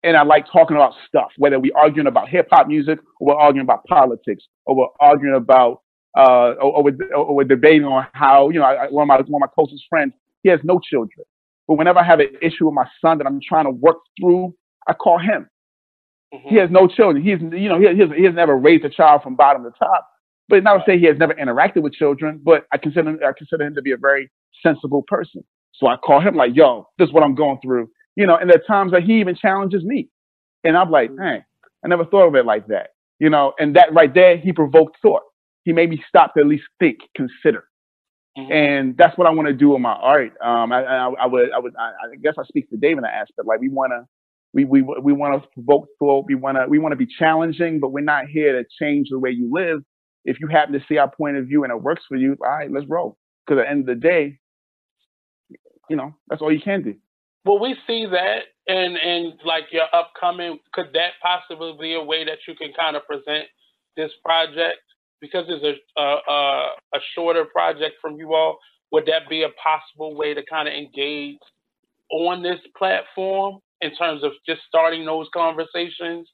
and I like talking about stuff, whether we're arguing about hip hop music or we're arguing about politics or we're arguing about, uh, or, or, we're, or debating on how, you know, I, one, of my, one of my closest friends, he has no children. But whenever I have an issue with my son that I'm trying to work through, I call him. Mm-hmm. He has no children. He's, you know, he, he, has, he has never raised a child from bottom to top. But not to say he has never interacted with children, but I consider I consider him to be a very sensible person. So I call him like, yo, this is what I'm going through. You know, and there are times that he even challenges me. And I'm like, hey, I never thought of it like that. You know, and that right there, he provoked thought. He made me stop to at least think, consider. Mm-hmm. And that's what I want to do with my art. Um, I, I, I would, I would, I, I guess I speak to Dave in that aspect. Like we want to, we, we, we want to provoke thought. We want to, we want to be challenging, but we're not here to change the way you live. If you happen to see our point of view and it works for you, all right, let's roll. Because at the end of the day, you know, that's all you can do. Well, we see that and and like your upcoming? Could that possibly be a way that you can kind of present this project because it's a a, a shorter project from you all? Would that be a possible way to kind of engage on this platform in terms of just starting those conversations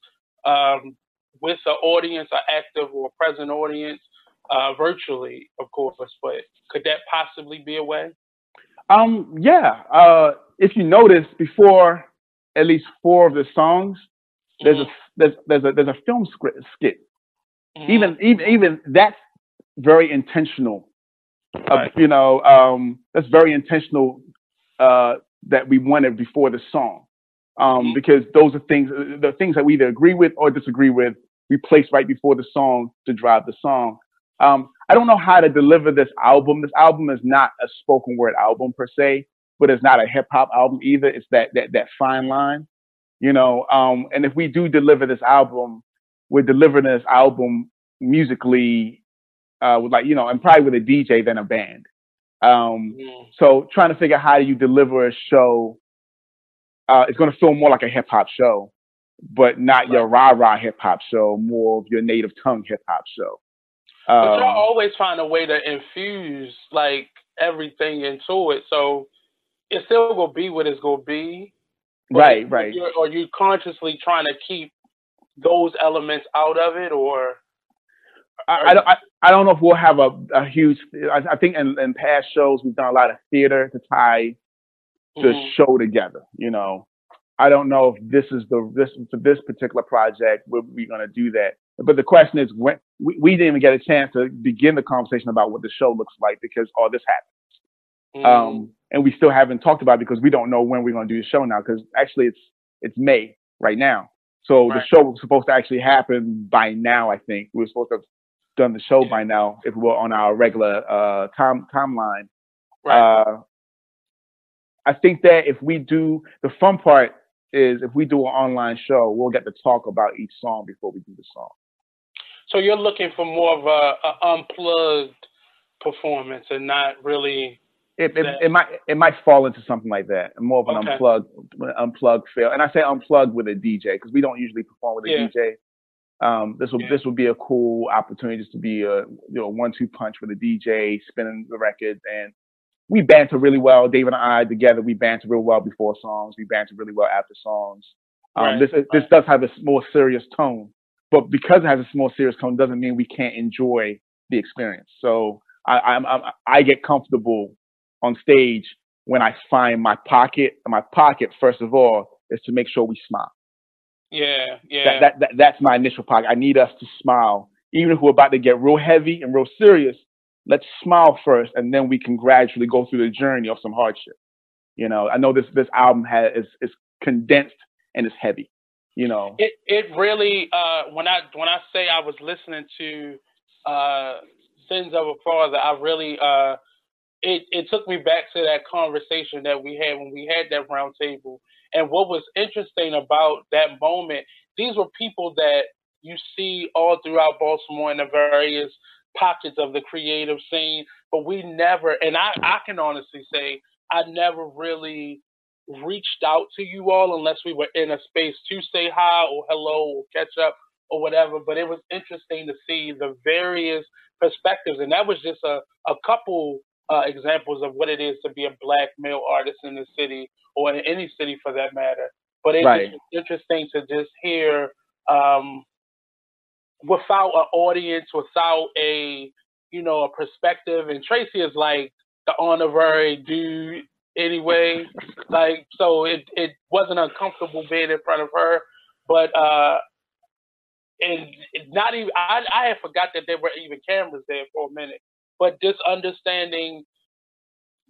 um, with an audience, an active or present audience, uh, virtually, of course. But could that possibly be a way? Um, yeah. Uh, if you notice, before at least four of the songs, there's mm-hmm. a there's there's a there's a film script skit. Mm-hmm. Even even even that's very intentional. Right. Uh, you know, um, that's very intentional uh, that we wanted before the song, um, mm-hmm. because those are things the things that we either agree with or disagree with. We place right before the song to drive the song. Um, I don't know how to deliver this album. This album is not a spoken word album per se, but it's not a hip hop album either. It's that that that fine line, you know. Um, and if we do deliver this album, we're delivering this album musically, uh, with like you know, and probably with a DJ than a band. Um, mm. So trying to figure out how do you deliver a show. Uh, it's going to feel more like a hip hop show, but not right. your rah rah hip hop show, more of your native tongue hip hop show. Um, but y'all um, always find a way to infuse like everything into it, so it's still gonna be what it's gonna be. Right, right. Are you consciously trying to keep those elements out of it, or? I, I, don't, I, don't know if we'll have a, a huge. I, I think in, in past shows we've done a lot of theater to tie the mm-hmm. show together. You know, I don't know if this is the this for this particular project we're, we're going to do that. But the question is, when we, we, didn't even get a chance to begin the conversation about what the show looks like because all this happened, mm. um, and we still haven't talked about it because we don't know when we're going to do the show now. Because actually, it's it's May right now, so right. the show was supposed to actually happen by now. I think we were supposed to have done the show by now if we were on our regular uh, time timeline. Right. Uh, I think that if we do the fun part is if we do an online show, we'll get to talk about each song before we do the song. So you're looking for more of a, a unplugged performance and not really. It, it, it, might it might fall into something like that, more of an okay. unplugged unplugged feel. And I say unplugged with a DJ because we don't usually perform with a yeah. DJ. Um, this will yeah. this will be a cool opportunity just to be a you know one two punch with a DJ spinning the records and we banter really well. David and I together, we banter real well before songs. We banter really well after songs. Um, right. This this does have a more serious tone, but because it has a more serious tone, doesn't mean we can't enjoy the experience. So I I'm, I'm, I get comfortable on stage when I find my pocket. My pocket, first of all, is to make sure we smile. Yeah, yeah. That, that, that that's my initial pocket. I need us to smile, even if we're about to get real heavy and real serious let's smile first and then we can gradually go through the journey of some hardship. You know, I know this this album has is, is condensed and it's heavy. You know, it it really uh, when I when I say I was listening to uh, Sins of a Father, I really uh, it it took me back to that conversation that we had when we had that round table. And what was interesting about that moment, these were people that you see all throughout Baltimore in the various pockets of the creative scene, but we never, and I, I can honestly say, I never really reached out to you all unless we were in a space to say hi or hello or catch up or whatever. But it was interesting to see the various perspectives, and that was just a a couple uh, examples of what it is to be a black male artist in the city or in any city for that matter. But it's Right. interesting to just hear um, without an audience, without a you know a perspective. And Tracy is like the honorary dude anyway. Like so, it it wasn't uncomfortable being in front of her, but uh, and not even I I had forgot that there were even cameras there for a minute. But just understanding,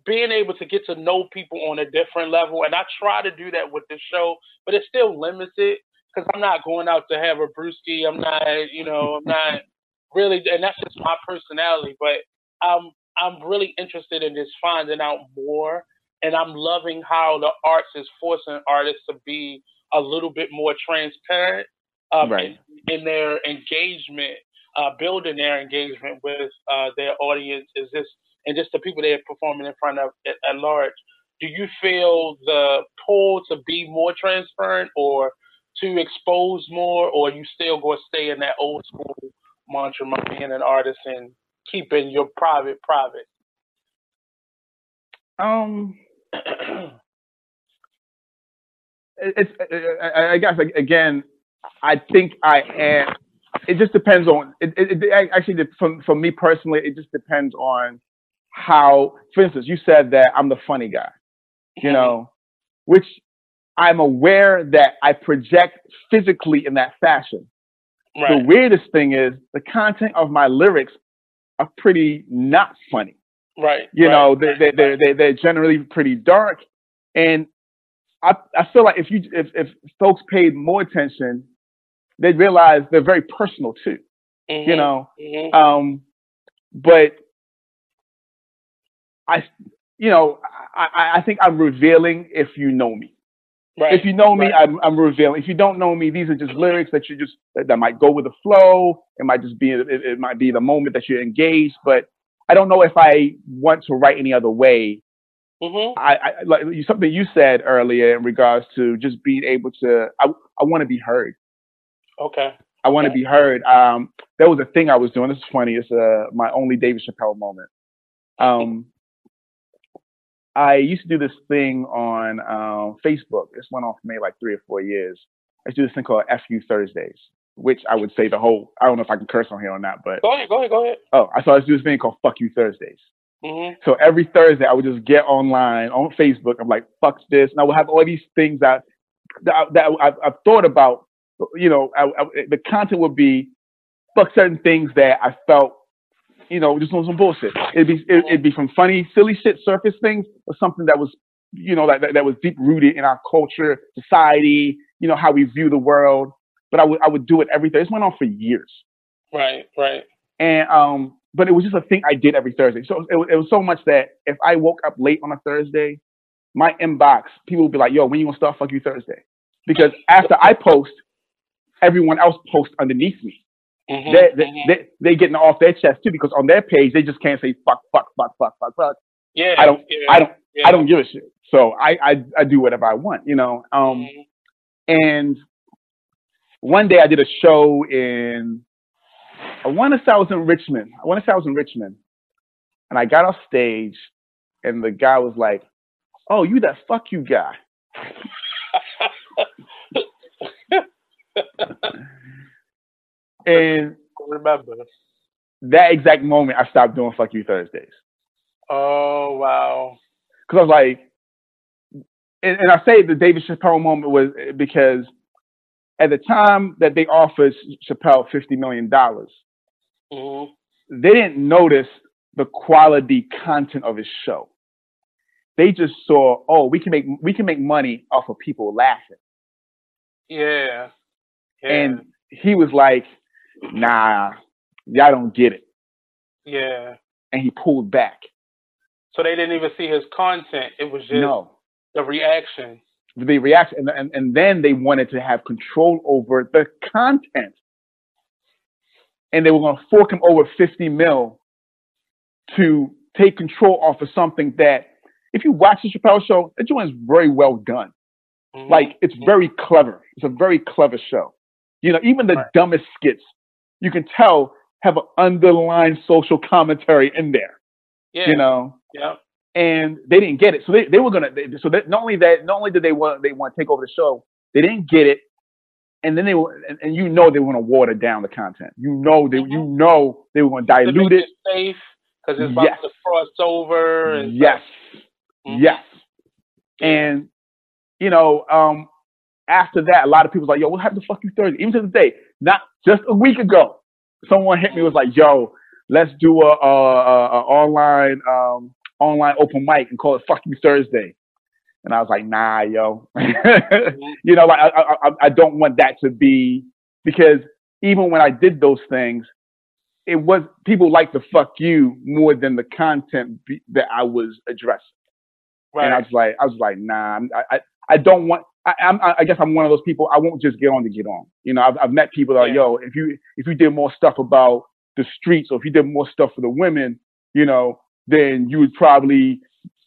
being able to get to know people on a different level, and I try to do that with the show, but it still limits it because I'm not going out to have a brewski. I'm not, you know, I'm not really, and that's just my personality. But I'm I'm really interested in just finding out more, and I'm loving how the arts is forcing artists to be a little bit more transparent um, Right. in, in their engagement, uh, building their engagement with uh, their audience. Is this and just the people they're performing in front of at, at large? Do you feel the pull to be more transparent, or to expose more, or you still going to stay in that old school mantra of being an artist and keeping your private private? Um, it's I, I guess again, I think I am. It just depends on. It, it, it actually for for me personally, it just depends on how. For instance, you said that I'm the funny guy, you mm-hmm. know, which I'm aware that I project physically in that fashion. right? The weirdest thing is the content of my lyrics are pretty not funny. right. You right, know, they they they they they're generally pretty dark, and I I feel like if you if if folks paid more attention, they'd realize they're very personal too. Mhm, You know, mhm. um, but I you know I I- think I'm revealing if you know me. right. If you know me, right. I'm, I'm revealing. If you don't know me, these are just lyrics that you just that, that might go with the flow. It might just be it, it might be the moment that you're engaged. But I don't know if I want to write any other way. Mhm. I, I like you- something you said earlier in regards to just being able to. I I want to be heard. Okay. I want to be heard. Um, there was a thing I was doing. This is funny. It's uh, my only David Chappelle moment. Um, I used to do this thing on um, Facebook. This went on for maybe like three or four years. I used to do this thing called FU Thursdays, which I would say the whole. I don't know if I can curse on here or not, but Go ahead. Go ahead. Go ahead. oh, I saw this do this thing called Fuck You Thursdays. Mhm. So every Thursday, I would just get online on Facebook. I'm like, fuck this. And I would have all these things that, that, that I've, I've thought about. You know, I, I, the content would be fuck certain things that I felt, you know, just on some bullshit. It'd be, it, it'd be from funny, silly shit, surface things, or something that was, you know, that, that, that was deep rooted in our culture, society, you know, how we view the world. But I would, I would do it every Thursday. This went on for years Right. Right. and um, but it was just a thing I did every Thursday. So it, it was so much that if I woke up late on a Thursday, my inbox people would be like, "Yo, when you gonna start Fuck You Thursday?" Because after I post, everyone else posts underneath me. Mhm, They they mhm. they they getting off their chest too because on their page they just can't say fuck fuck fuck fuck fuck fuck. yeah. I don't Yeah, I don't yeah. I don't give a shit. So I I I do whatever I want, you know. Um, Mhm. and one day I did a show in, I want to say I was in Richmond. I want to say I was in Richmond. And I got off stage and the guy was like, Oh, you that fuck you guy. And Remember. that exact moment, I stopped doing fuck you Thursdays. Oh wow. Cause I was like, and, and I say the David Chappelle moment was because at the time that they offered Chappelle $50 million, Mhm. they didn't notice the quality content of his show. They just saw, oh, we can make we can make money off of people laughing. Yeah. Yeah. And he was like, nah, y'all don't get it. yeah. And he pulled back. So they didn't even see his content. It was just No. the reaction. The reaction and, and, and then they wanted to have control over the content. And they were gonna fork him over fifty mil to take control off of something that if you watch the Chappelle show, that joint is very well done. Mhm. Like it's very clever. It's a very clever show. You know, even the right. dumbest skits, you can tell have an underlying social commentary in there. Yeah. You know. Yeah. And they didn't get it, so they, they were gonna. They, so that not only that, not only did they want they want to take over the show, they didn't get it, and then they were, and, and you know they were to water down the content. You know they, mm-hmm. you know they were going to dilute it. Safe because it's about yes. to cross over. And yes, mm-hmm. yes, and you know, um, after that, a lot of people was like, "Yo, what happened to fuck you Thursday?" Even to this day, not just a week ago, someone hit me was like, "Yo, let's do a, a, a, a online um, online open mic and call it Fuck You Thursday." And I was like, "Nah, yo, you know, like I, I I don't want that to be because even when I did those things, it was people like to fuck you more than the content be, that I was addressing." Right. And I was like, I was like, nah, I, I, I don't want. I, I'm, I guess I'm one of those people. I won't just get on to get on. You know, I've, I've met people that are, yo, if you if you did more stuff about the streets, or if you did more stuff for the women, you know, then you would probably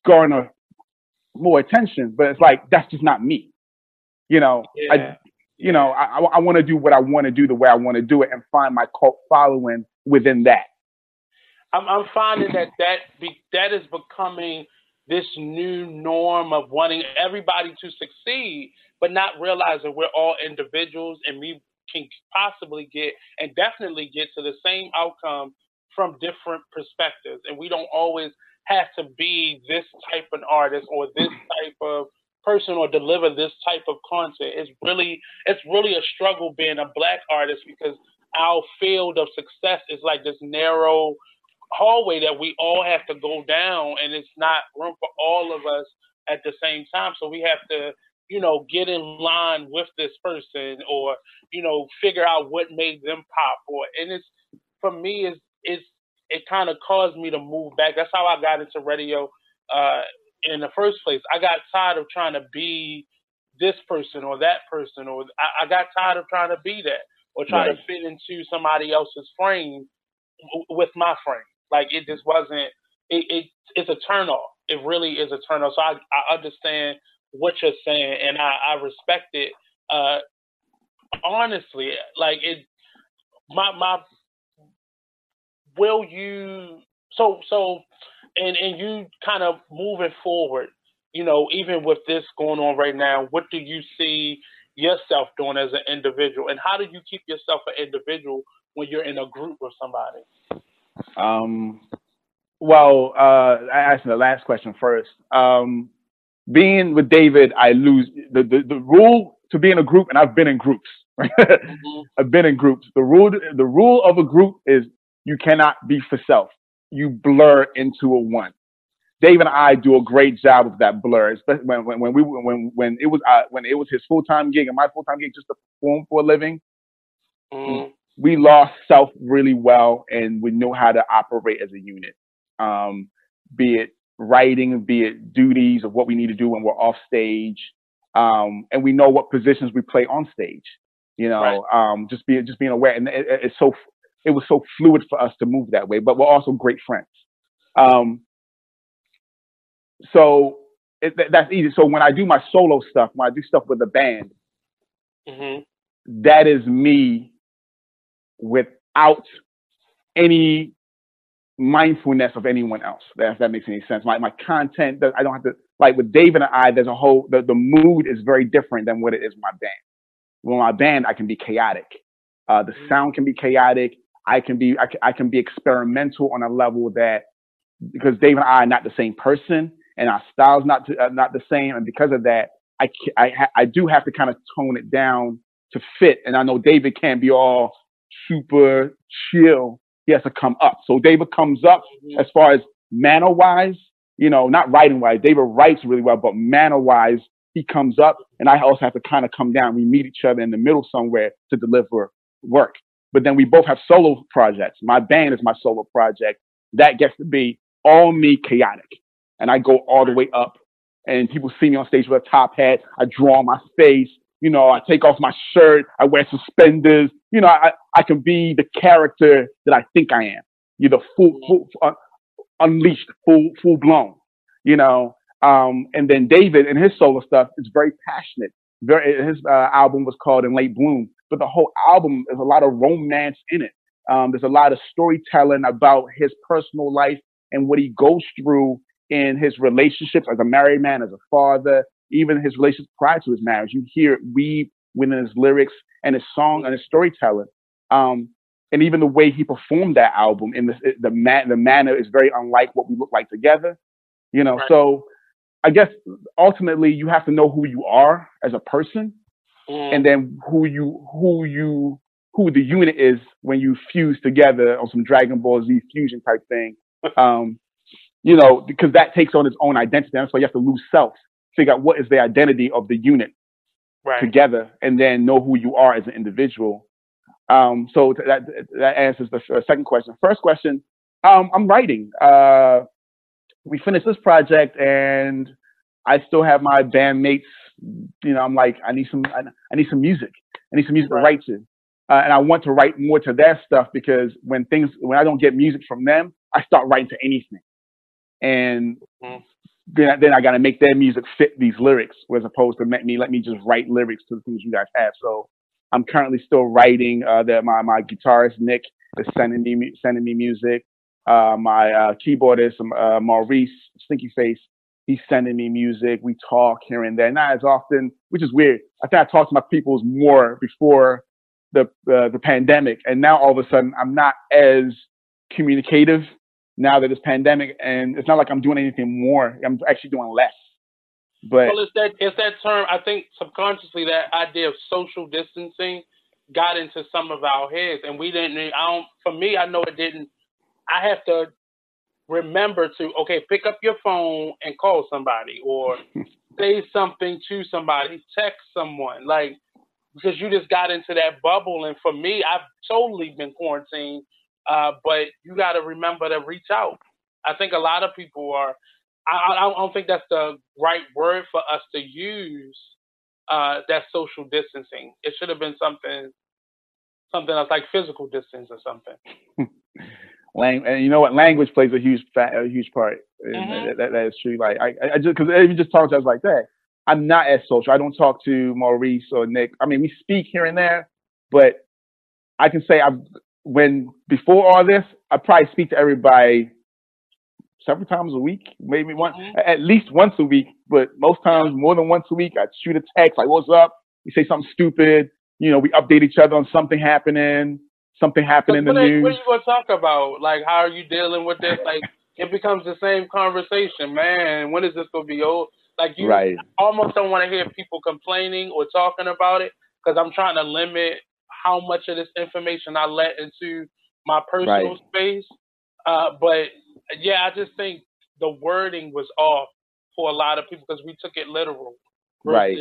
garner more attention. But it's like that's just not me. You know, yeah. I, you know, I, I want to do what I want to do the way I want to do it, and find my cult following within that. I'm, I'm finding that that be, that is becoming this new norm of wanting everybody to succeed, but not realizing we're all individuals and we can possibly get and definitely get to the same outcome from different perspectives. And we don't always have to be this type of artist or this type of person or deliver this type of content. It's really it's really a struggle being a black artist because our field of success is like this narrow hallway that we all have to go down, and it's not room for all of us at the same time. So we have to, you know, get in line with this person, or you know, figure out what made them pop. Or and it's for me, it's it's it kind of caused me to move back. That's how I got into radio uh, in the first place. I got tired of trying to be this person or that person, or I, I got tired of trying to be that or trying right. to fit into somebody else's frame with my frame. Like it just wasn't. It, it it's a turn off. It really is a turn off. So I I understand what you're saying, and I I respect it. Uh, honestly, like it. My my. Will you? So so, and and you kind of moving forward. You know, even with this going on right now, what do you see yourself doing as an individual, and how do you keep yourself an individual when you're in a group with somebody? Um, well, uh, I asked the last question first. Um, being with David, I lose the, the, the rule to be in a group, and I've been in groups. mm-hmm. I've been in groups. The rule, the rule of a group is you cannot be for self. You blur into a one. Dave and I do a great job of that blur, especially when, when, when we when when it was uh, when it was his full time gig and my full time gig just to perform for a living. Mm-hmm we lost self really well and we know how to operate as a unit. Um, be it writing, be it duties of what we need to do when we're off stage. Um, and we know what positions we play on stage, you know, right. um, just being, just being aware. And it, it's so, it was so fluid for us to move that way, but we're also great friends. Um, so it, that's easy. So when I do my solo stuff, when I do stuff with the band, mm-hmm. that is me without any mindfulness of anyone else. If that makes any sense. My my content, I don't have to like with Dave and I. There's a whole the, the mood is very different than what it is my band. With my band, I can be chaotic. Uh, the mm-hmm. sound can be chaotic. I can be I can, I can be experimental on a level that because Dave and I are not the same person and our styles not to, uh, not the same, and because of that, I I I do have to kind of tone it down to fit. And I know David can't be all super chill, he has to come up. So David comes up mm-hmm. as far as manner wise, you know, not writing wise. David writes really well, but manner wise, he comes up and I also have to kind of come down. We meet each other in the middle somewhere to deliver work. But then we both have solo projects. My band is my solo project. That gets to be all me chaotic. And I go all the way up and people see me on stage with a top hat. I draw my face. You know, I take off my shirt. I wear suspenders. You know, I, I can be the character that I think I am. You're the full, full uh, unleashed, full, full blown. You know, um, and then David and his solo stuff is very passionate. Very, his uh, album was called "In Late Bloom," but the whole album is a lot of romance in it. Um, there's a lot of storytelling about his personal life and what he goes through in his relationships as a married man, as a father, even his relationships prior to his marriage. You hear weave within his lyrics and his song and his storytelling. Um, and even the way he performed that album in the the, man, the manner is very unlike what we look like together. You know, right. so I guess ultimately you have to know who you are as a person, mm. and then who you who you who the unit is when you fuse together on some Dragon Ball Z fusion type thing. Um, you know, because that takes on its own identity. That's why you have to lose self, figure out what is the identity of the unit right. together, and then know who you are as an individual. Um, so that that answers the second question. First question, um, I'm writing. Uh, we finished this project, and I still have my bandmates. You know, I'm like, I need some, I need some music. I need some music right. to write to, uh, and I want to write more to their stuff because when things, when I don't get music from them, I start writing to anything, and mm-hmm. Then then I got to make their music fit these lyrics, as opposed to let me let me just write lyrics to the things you guys have. So I'm currently still writing. Uh, that my my guitarist Nick is sending me sending me music. Uh, my uh, keyboardist uh, Maurice Stinky Face, he's sending me music. We talk here and there, not as often, which is weird. I think I talked to my peoples more before the uh, the pandemic, and now all of a sudden I'm not as communicative now that it's pandemic, and it's not like I'm doing anything more. I'm actually doing less. But well, it's that it's that term. I think subconsciously that idea of social distancing got into some of our heads, and we didn't. I don't. For me, I know it didn't. I have to remember to okay, pick up your phone and call somebody, or say something to somebody, text someone, like because you just got into that bubble. And for me, I've totally been quarantined, uh, but you got to remember to reach out. I think a lot of people are I, I don't think that's the right word for us to use. Uh, that social distancing. It should have been something, something else like physical distance or something. Lang- and you know what? Language plays a huge, a huge part. Mm-hmm. That, that, that is true. Like I, I just because even just talking to us like that, I'm not as social. I don't talk to Maurice or Nick. I mean, we speak here and there, but I can say I've when before all this, I probably speak to everybody several times a week, maybe one, mm-hmm. at least once a week, but most times more than once a week. I'd shoot a text like, "What's up?" We say something stupid. You know, we update each other on something happening, something happening in the what news. What are you gonna talk about? Like, how are you dealing with this? Like, it becomes the same conversation, man. When is this gonna be old? Like, you right. almost don't want to hear people complaining or talking about it because I'm trying to limit how much of this information I let into my personal right. space. Uh, but yeah, I just think the wording was off for a lot of people because we took it literal. Right.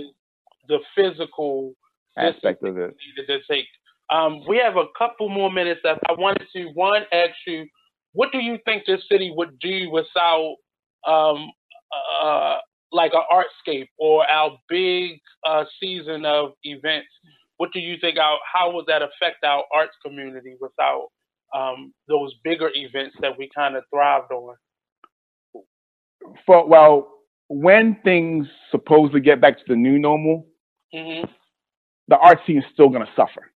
The physical aspect of it. To take. Um, we have a couple more minutes left. I wanted to one ask you, what do you think this city would do without um, uh, like an artscape or our big uh, season of events? What do you think? Our, how would that affect our arts community without um, those bigger events that we kind of thrived on? For well, when things supposedly get back to the new normal, mm-hmm. the art scene is still going to suffer.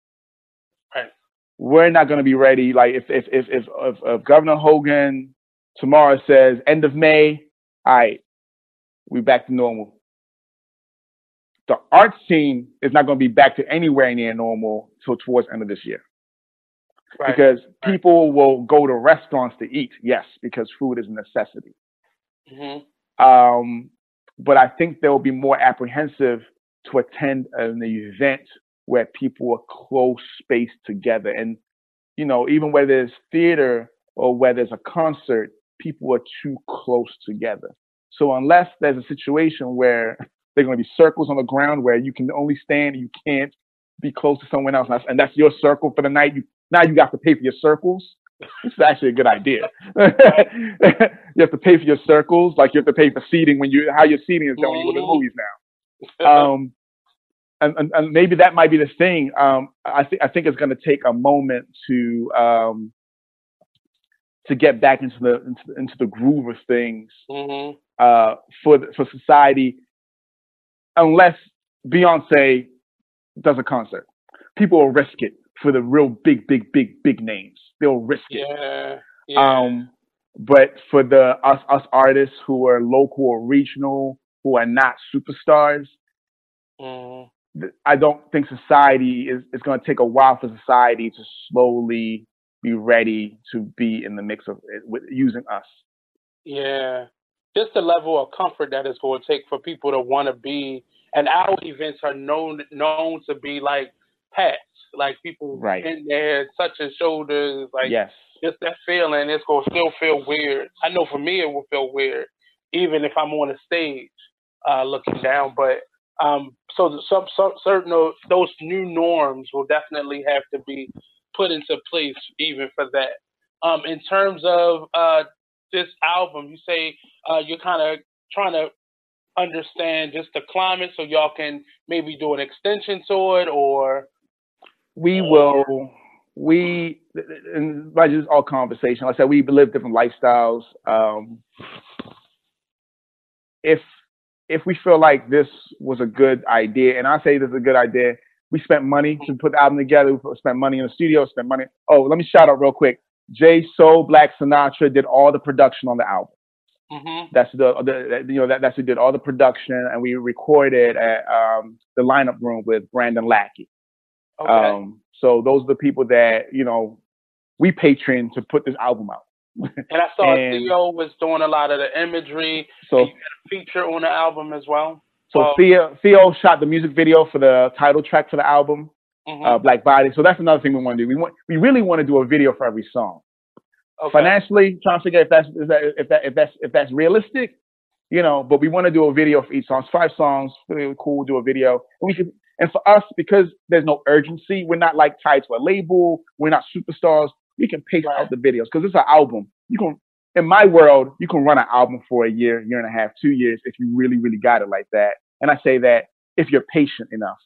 Right. We're not going to be ready. Like if if if if, if, if Governor Hogan tomorrow says end of May, all right, we back to normal. The art scene is not going to be back to anywhere near normal till towards the end of this year. Right. Because people will go to restaurants to eat, yes, because food is a necessity. Mm-hmm. Um, but I think they will be more apprehensive to attend an event where people are close spaced together. And, you know, even whether it's theater or whether it's a concert, people are too close together. So unless there's a situation where there are going to be circles on the ground where you can only stand, you can't be close to someone else, and that's your circle for the night. You now you got to pay for your circles. This is actually a good idea. you have to pay for your circles, like you have to pay for seating when you how your seating is going with the movies now. Um, and, and, and, maybe that might be the thing. Um, I think I think it's going to take a moment to um, to get back into the into, into the groove of things mm-hmm. uh, for for society, unless Beyonce does a concert. people will risk it for the real big, big, big, big names. They'll risk it. Yeah. yeah. Um, but for the us us artists who are local or regional, who are not superstars, mm. I don't think society is it's going to take a while for society to slowly be ready to be in the mix of it, with using us. Yeah, just the level of comfort that it's going to take for people to want to be. And our events are known known to be like pets, like people right. in there touching shoulders, like yes, just that feeling. It's going to still feel weird. I know for me it will feel weird, even if I'm on a stage uh, looking down. But um, so some, some certain those new norms will definitely have to be put into place even for that. Um, in terms of uh, this album, you say uh, you're kind of trying to understand just the climate, so y'all can maybe do an extension to it, or we will. We and by just all conversation. Like I said, we live different lifestyles. Um, if if we feel like this was a good idea, and I say this is a good idea, we spent money to put the album together. We spent money in the studio. Spent money. Oh, let me shout out real quick. Jay Soul Black Sinatra did all the production on the album. Mm-hmm. That's the, the, you know that that's who did all the production, and we recorded at um, the lineup room with Brandon Lackey. Okay. Um, so those are the people that you know we patron to put this album out. and I saw and, Theo was doing a lot of the imagery. So you had a feature on the album as well. So Theo Theo shot the music video for the title track for the album, mm-hmm. uh, Black Body. So that's another thing we want to do. We want we really want to do a video for every song. Okay. Financially, trying to figure if that's if that if that if that's if that's realistic, you know. But we want to do a video for each song. It's five songs, really cool. Do a video, and we could. And for us, because there's no urgency, we're not like tied to a label. We're not superstars. We can pace right. out the videos because it's an album. You can, in my world, you can run an album for a year, year and a half, two years if you really, really got it like that. And I say that if you're patient enough.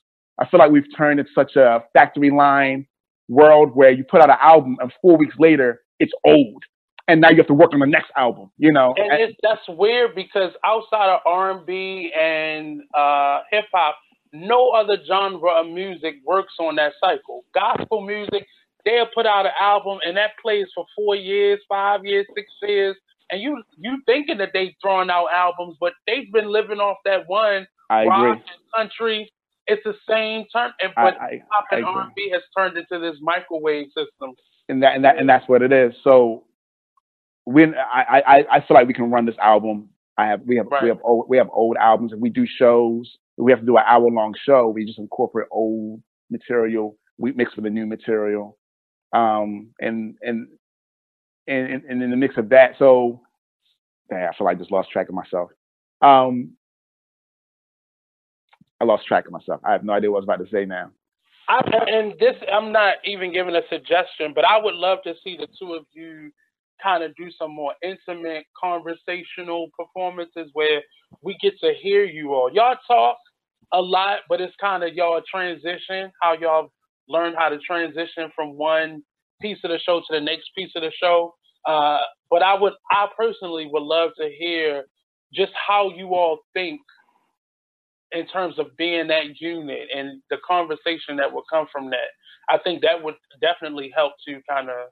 I feel like we've turned it such a factory line world where you put out an album and four weeks later it's old, and now you have to work on the next album. You know, and, and that's weird because outside of R and B and uh, hip hop, no other genre of music works on that cycle. Gospel music, they'll put out an album and that plays for four years, five years, six years, and you you thinking that they've throwing out albums, but they've been living off that one I rock agree. country. It's the same term, and but I- pop and R and B has turned into this microwave system. and that and that and that's what it is. So when I I I feel like we can run this album. I have we have Right. we have old we have old albums. and we do shows, we have to do an hour long show. We just incorporate old material. We mix with the new material, um, and and and and in the mix of that. So, dang, I feel like I just lost track of myself. Um, I lost track of myself. I have no idea what I was about to say now. I, and this, I'm not even giving a suggestion, but I would love to see the two of you kind of do some more intimate conversational performances where we get to hear you all. Y'all talk a lot, but it's kind of y'all transition, how y'all learn how to transition from one piece of the show to the next piece of the show. Uh, but I would, I personally would love to hear just how you all think in terms of being that unit and the conversation that would come from that. I think that would definitely help to kind of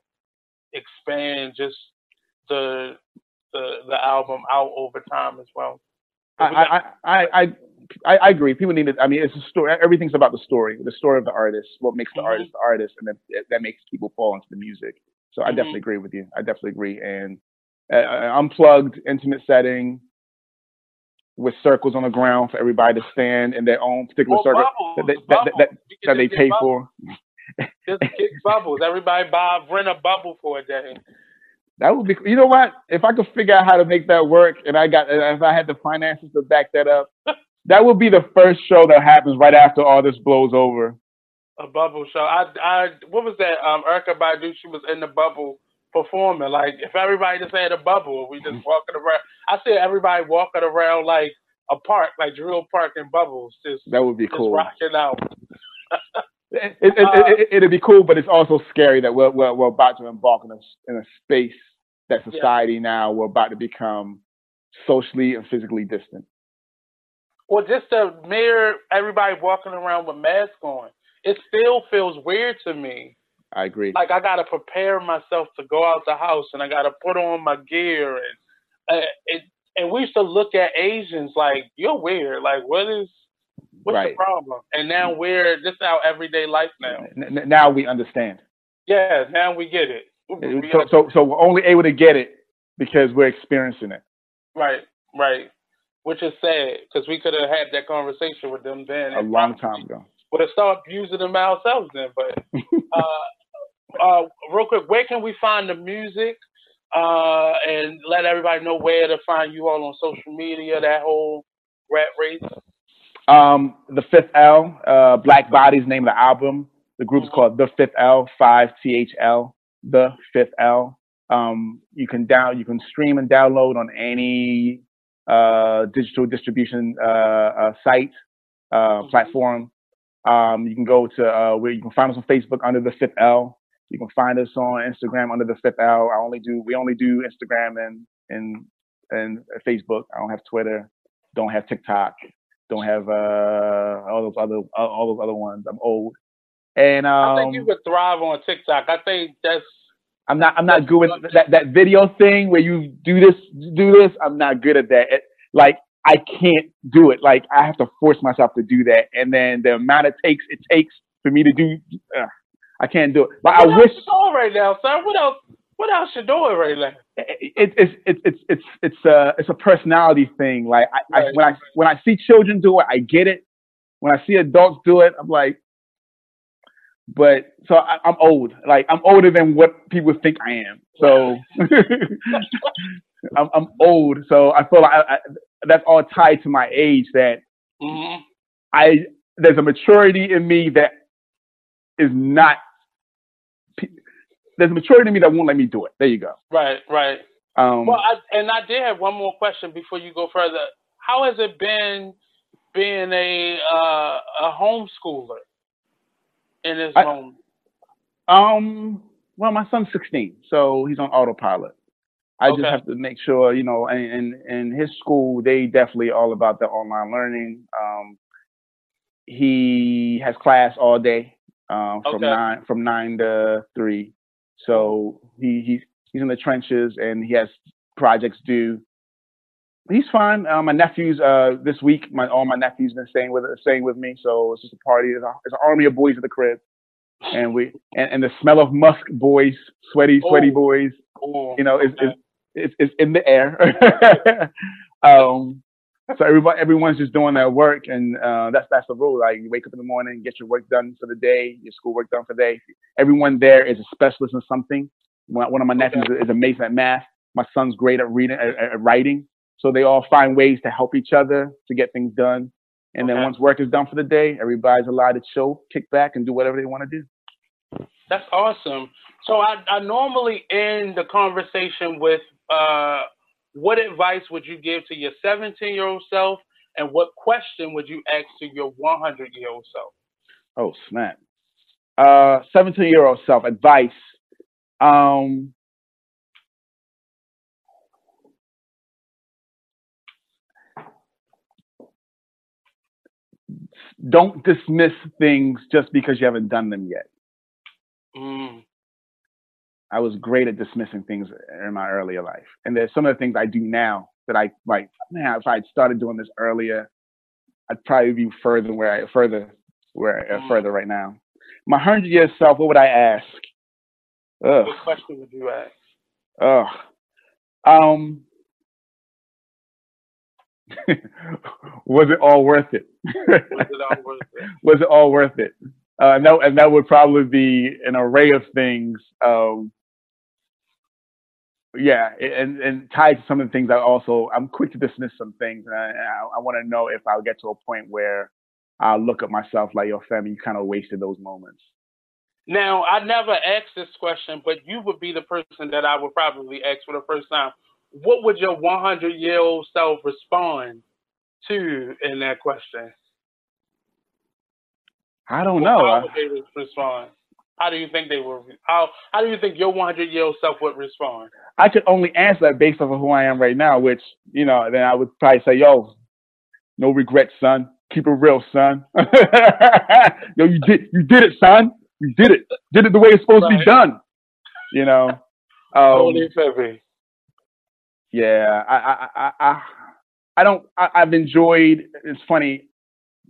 expand just the the the album out over time as well. I, I, I, I, I, agree. People need it. I mean, it's a story. Everything's about the story, the story of the artist, what makes the Mhm. artist the artist, and then that makes people fall into the music. So I Mhm. definitely agree with you. I definitely agree. And uh, unplugged, intimate setting with circles on the ground for everybody to stand in their own particular circle bubbles, that they, that, that, that, they pay bubbles. for. Just kick bubbles. Everybody buy rent a bubble for a day. That would be. You know what? If I could figure out how to make that work, and I got, if I had the finances to back that up, that would be the first show that happens right after all this blows over. A bubble show. I I what was that? Um, Erykah Badu. She was in the bubble performing. Like if everybody just had a bubble, we just walking around. I see everybody walking around like a park, like Drill Park in bubbles, just That would be cool. rocking out. It, it, it, it, it'd be cool, but it's also scary that we're, we're, we're about to embark in a, in a space that Yeah. society now we're about to become socially and physically distant. Well, just a mere everybody walking around with masks on. it still feels weird to me. I agree. Like I gotta prepare myself to go out the house, and I gotta put on my gear, and uh, it. And we used to look at Asians like you're weird. Like what is what's Right. the problem? And now we're this is our everyday life now. N- now we understand. Yeah, now we get it. We So, so, so we're only able to get it because we're experiencing it. Right, right. Which is sad because we could have had that conversation with them then. a long time ago. Would have started using them ourselves then. But uh, uh, real quick, where can we find the music? Uh, and let everybody know where to find you all on social media. That whole rat race. Um, the Fifth L, uh, Black Bodies, name of the album. The group's Mhm. called The Fifth L, five T H L, The Fifth L. Um, you can down, you can stream and download on any uh, digital distribution uh, uh, site uh, Mhm. platform. Um, you can go to uh, where you can find us on Facebook under The Fifth L. You can find us on Instagram under The Fifth L. I only do we only do Instagram and and and Facebook. I don't have Twitter. Don't have TikTok don't have uh all those other all those other ones. I'm old, and I think you um, would thrive on TikTok. I think that's I'm not I'm not good with that that video thing where you do this do this. I'm not good at that. It, like I can't do it. Like I have to force myself to do that, and then the amount it takes it takes for me to do, uh, I can't do it. But I what wish else you doing right now, sir. What else? What else you doing right now? it, it's it's it's it's it's a it's a personality thing. Like I, I when I when I see children do it, I get it. When I see adults do it, I'm like, but so I, I'm old. Like I'm older than what people think I am. So I'm I'm old. So I feel like I, I, that's all tied to my age. That hmm I there's a maturity in me that is not. There's a maturity in me that won't let me do it. There you go. Right, right. Um, Well, I, and I did have one more question before you go further. How has it been being a uh, a homeschooler in his I- home? Um, well, my son's 16, so he's on autopilot. I Okay. just have to make sure, you know, and in, in his school, they definitely all about the online learning. Um, he has class all day, um, from Okay. nine from nine to three. So he he's he's in the trenches and he has projects due. He's fine. Uh, my nephews uh, this week, my all my nephews been staying with staying with me, so it's just a party. It's, a, it's an army of boys at the crib and we and, and the smell of musk boys, sweaty, sweaty Oh. boys, Oh, you know, is is is, is in the air. um, so everybody, everyone's just doing their work, and uh, that's that's the rule. Like you wake up in the morning, get your work done for the day, your schoolwork done for the day. Everyone there is a specialist in something. One of my nephews is amazing at math. My son's great at reading, at, at writing. So they all find ways to help each other to get things done. And then once work is done for the day, everybody's allowed to chill, kick back, and do whatever they want to do. That's awesome. So I, I normally end the conversation with uh, what advice would you give to your 17 year old self, and what question would you ask to your 100 year old self? Oh snap. Uh, 17 year old self advice. Um, don't dismiss things just because you haven't done them yet. Mm, I was great at dismissing things in my earlier life. And there's some of the things I do now that I like, man, if I'd started doing this earlier, I'd probably be further where I further where uh, Mm. further right now. My hundred year self, what would I ask? Ugh. what question would you ask? Ugh. Um was it all worth it? Was it all worth it? was it all worth it? Uh, and, that, and that would probably be an array of things. Um, yeah, and, and tied to some of the things I also, I'm quick to dismiss some things. And I, I, I want to know if I'll get to a point where I'll look at myself like, your family, you kind of wasted those moments. Now, I never asked this question, but you would be the person that I would probably ask for the first time. What would your 100 year old self respond to in that question? I don't know. How would they respond? How do you think they would? How How do you think your 100 year old self would respond? I could only answer that based off of who I am right now, which, you know, then I would probably say, yo, no regrets, son. keep it real, son. Yo, you did you did it, son. You did it. Did it the way it's supposed right. to be done. You know. Um. Yeah, I, I, I, I, I don't. I, I've enjoyed. It's funny.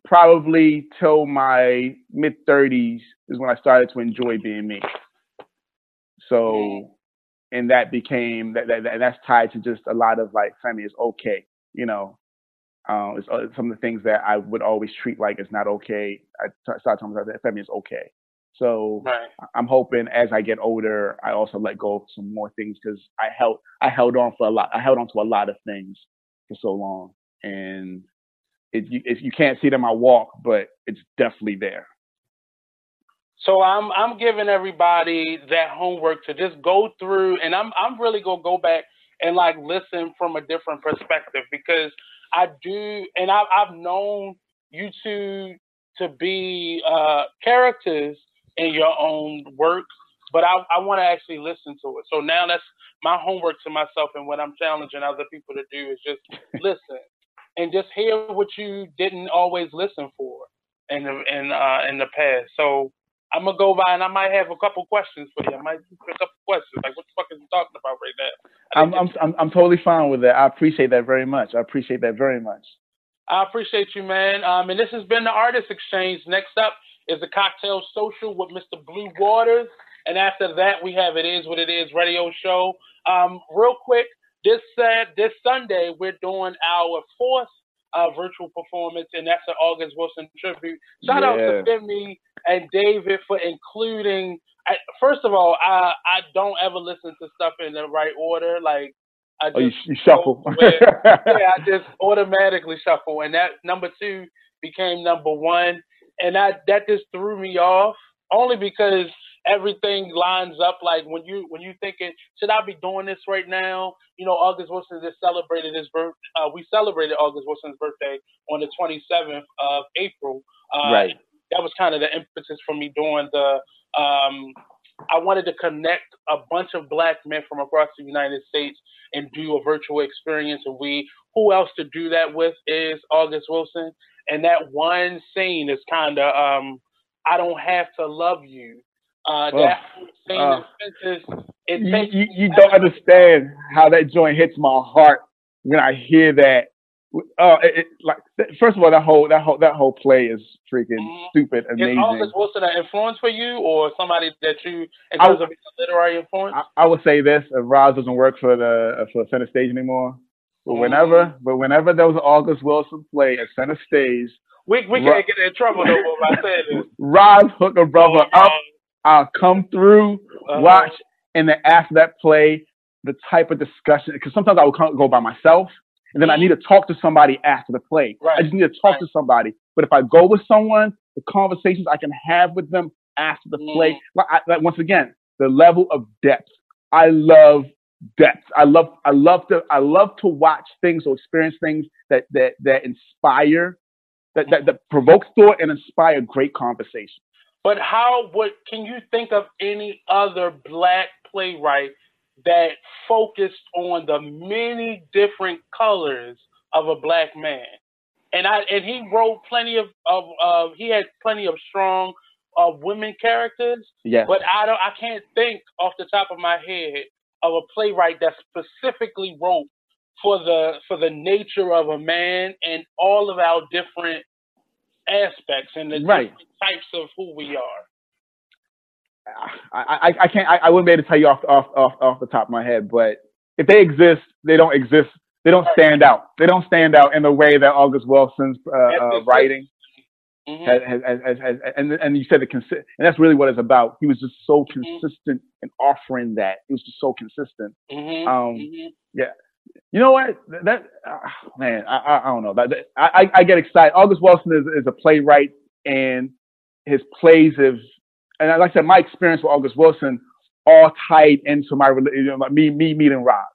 Probably till my mid thirties is when I started to enjoy being me. So, and that became that, that, that that's tied to just a lot of like, family is okay. You know, uh, it's, uh, some of the things that I would always treat like it's not okay. I t- started talking about that family is okay. So right. I'm hoping as I get older, I also let go of some more things because I held I held on for a lot. I held on to a lot of things for so long, and it, you, it, you can't see in my walk, but it's definitely there. So I'm I'm giving everybody that homework to just go through, and I'm I'm really gonna go back and like listen from a different perspective because I do, and I've I've known you two to be uh, characters in your own work, but I, I want to actually listen to it. So now that's my homework to myself, and what I'm challenging other people to do is just listen and just hear what you didn't always listen for in the in uh, in the past. So I'm gonna go by and I might have a couple questions for you. I might pick up questions like what the fuck is he talking about right now? I'm I'm, I'm I'm totally fine with that. I appreciate that very much. I appreciate that very much. I appreciate you, man. Um, and this has been the Artist Exchange. Next up is the Cocktail Social with Mr. Blue Waters. And after that, we have It Is What It Is radio show. Um, real quick, this uh, this Sunday, we're doing our fourth uh, virtual performance, and that's an August Wilson tribute. Shout yeah. out to Femi and David for including. I, first of all, I I don't ever listen to stuff in the right order. Like I just oh, you, you shuffle. yeah, I just automatically shuffle, and that number two became number one, and that that just threw me off only because everything lines up. Like when you when you thinking, should I be doing this right now? You know, August Wilson just celebrated his birth. Uh, we celebrated August Wilson's birthday on the 27th of April. Uh, right. That was kind of the impetus for me doing the. Um, I wanted to connect a bunch of black men from across the United States and do a virtual experience. And we, who else to do that with is August Wilson. And that one scene is kind of, um, I don't have to love you. Uh, oh, that uh, is, it you, you, you don't understand how that joint hits my heart when I hear that. Uh, it, it, like first of all, that whole that whole that whole play is freaking mm-hmm. stupid, amazing. Is August Wilson an influence for you, or somebody that you, in terms I, of literary influence? I, I, would say this: if Roz doesn't work for the for center stage anymore, but mm-hmm. whenever, but whenever there was an August Wilson play at center stage, we we can't get in trouble no more by saying this. Roz hook a brother oh, up. I'll come through, uh-huh. watch, and then after that play, the type of discussion. Because sometimes I will go by myself, and then I need to talk to somebody after the play. Right. I just need to talk right. to somebody. But if I go with someone, the conversations I can have with them after the mm. play, like, I, like once again, the level of depth. I love depth. I love I love to I love to watch things or experience things that that that inspire that, that, that provoke thought and inspire great conversation. But how would can you think of any other black playwright that focused on the many different colors of a black man? And I and he wrote plenty of of uh, he had plenty of strong uh, women characters. Yes. But I don't I can't think off the top of my head of a playwright that specifically wrote for the for the nature of a man and all of our different aspects and the right. different types of who we are. I, I, I can't I, I wouldn't be able to tell you off off off off the top of my head, but if they exist, they don't exist. They don't stand out. They don't stand out in the way that August Wilson's uh, uh, writing mm-hmm. has, has, has, and and you said the consi- and that's really what it's about. He was just so mm-hmm. consistent in offering that. He was just so consistent. Mm-hmm. Um, mm-hmm. yeah, you know what? That uh, man, I, I don't know. That, I I get excited. August Wilson is is a playwright, and his plays have, and like I said, my experience with August Wilson all tied into my you know, me me meeting Roz,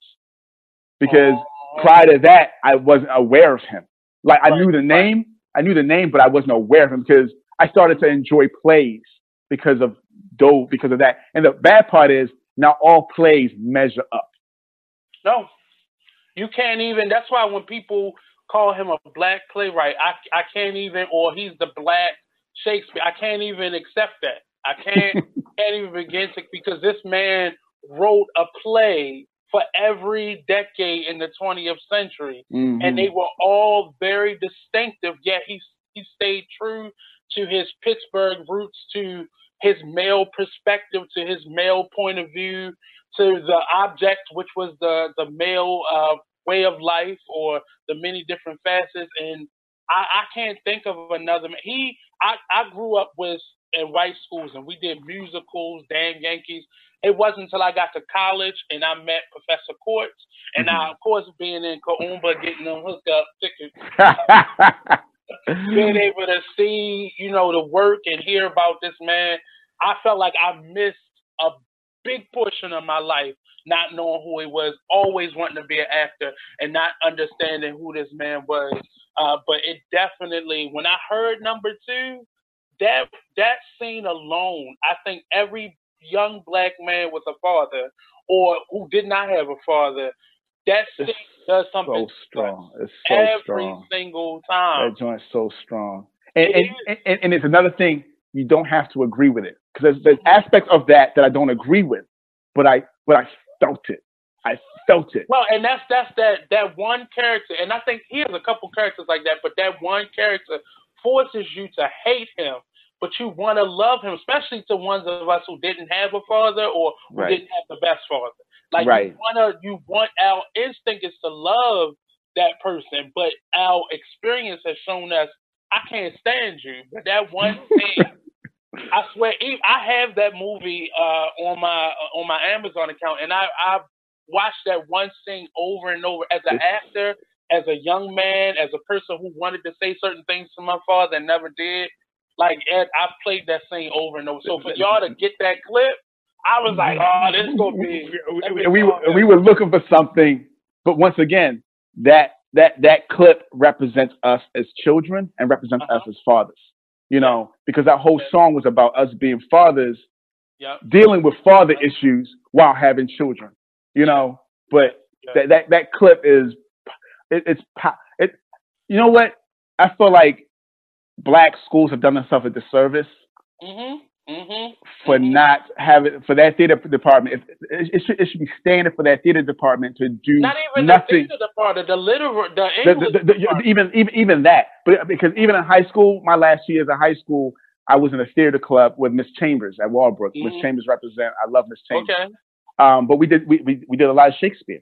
because oh. prior to that I wasn't aware of him. Like I knew the name, I knew the name, but I wasn't aware of him because I started to enjoy plays because of Dove, because of that. And the bad part is now all plays measure up. No, you can't even. That's why when people call him a black playwright. I I can't even, or he's the black Shakespeare. I can't even accept that. I can't can't even begin to because this man wrote a play for every decade in the 20th century, mm-hmm. and they were all very distinctive. Yet he he stayed true to his Pittsburgh roots, to his male perspective, to his male point of view, to the object, which was the the male uh, way of life or the many different facets. And I, I can't think of another. He, I, I grew up with in white schools, and we did musicals, Damn Yankees. It wasn't until I got to college and I met Professor Courts, and mm-hmm. I, of course, being in Ka'umba, getting them hooked up tickets. being able to see, you know, the work and hear about this man, I felt like I missed a big portion of my life not knowing who he was, always wanting to be an actor and not understanding who this man was. Uh, but it definitely, when I heard number two, that that scene alone, I think every young black man with a father or who did not have a father, that scene it's does something so strong. It's so every strong. single time. That joint's so strong. And, and, and, and, and it's another thing you don't have to agree with it because there's, there's aspects of that that I don't agree with, but I but I felt it. I felt it. Well, and that's that's that that one character, and I think he has a couple characters like that, but that one character forces you to hate him, but you want to love him, especially to ones of us who didn't have a father or who right. didn't have the best father. Like right. you wanna, you want our instinct is to love that person, but our experience has shown us I can't stand you. But that one thing I swear, I have that movie uh, on my uh, on my Amazon account, and I I watched that one scene over and over as an actor, as a young man, as a person who wanted to say certain things to my father and never did. Like Ed, I played that scene over and over. So for y'all to get that clip, I was like, oh, this is gonna be. We we, we were looking for something, but once again, that that that clip represents us as children and represents uh-huh. us as fathers you know, because that whole song was about us being fathers, yep. dealing with father issues while having children, you know. But yep. that, that that clip is, it, it's it. You know what? I feel like black schools have done themselves a disservice mm-hmm. Mm-hmm. for not having for that theater department. It, it, it, should it should be standard for that theater department to do not even nothing. the theater department, the literal, the, English the, the, the even even even that. But because even in high school, my last year as a high school, I was in a theater club with Miss Chambers at Walbrook. Miss mm-hmm. Chambers represent. I love Miss Chambers. Okay. Um, but we did we, we we did a lot of Shakespeare.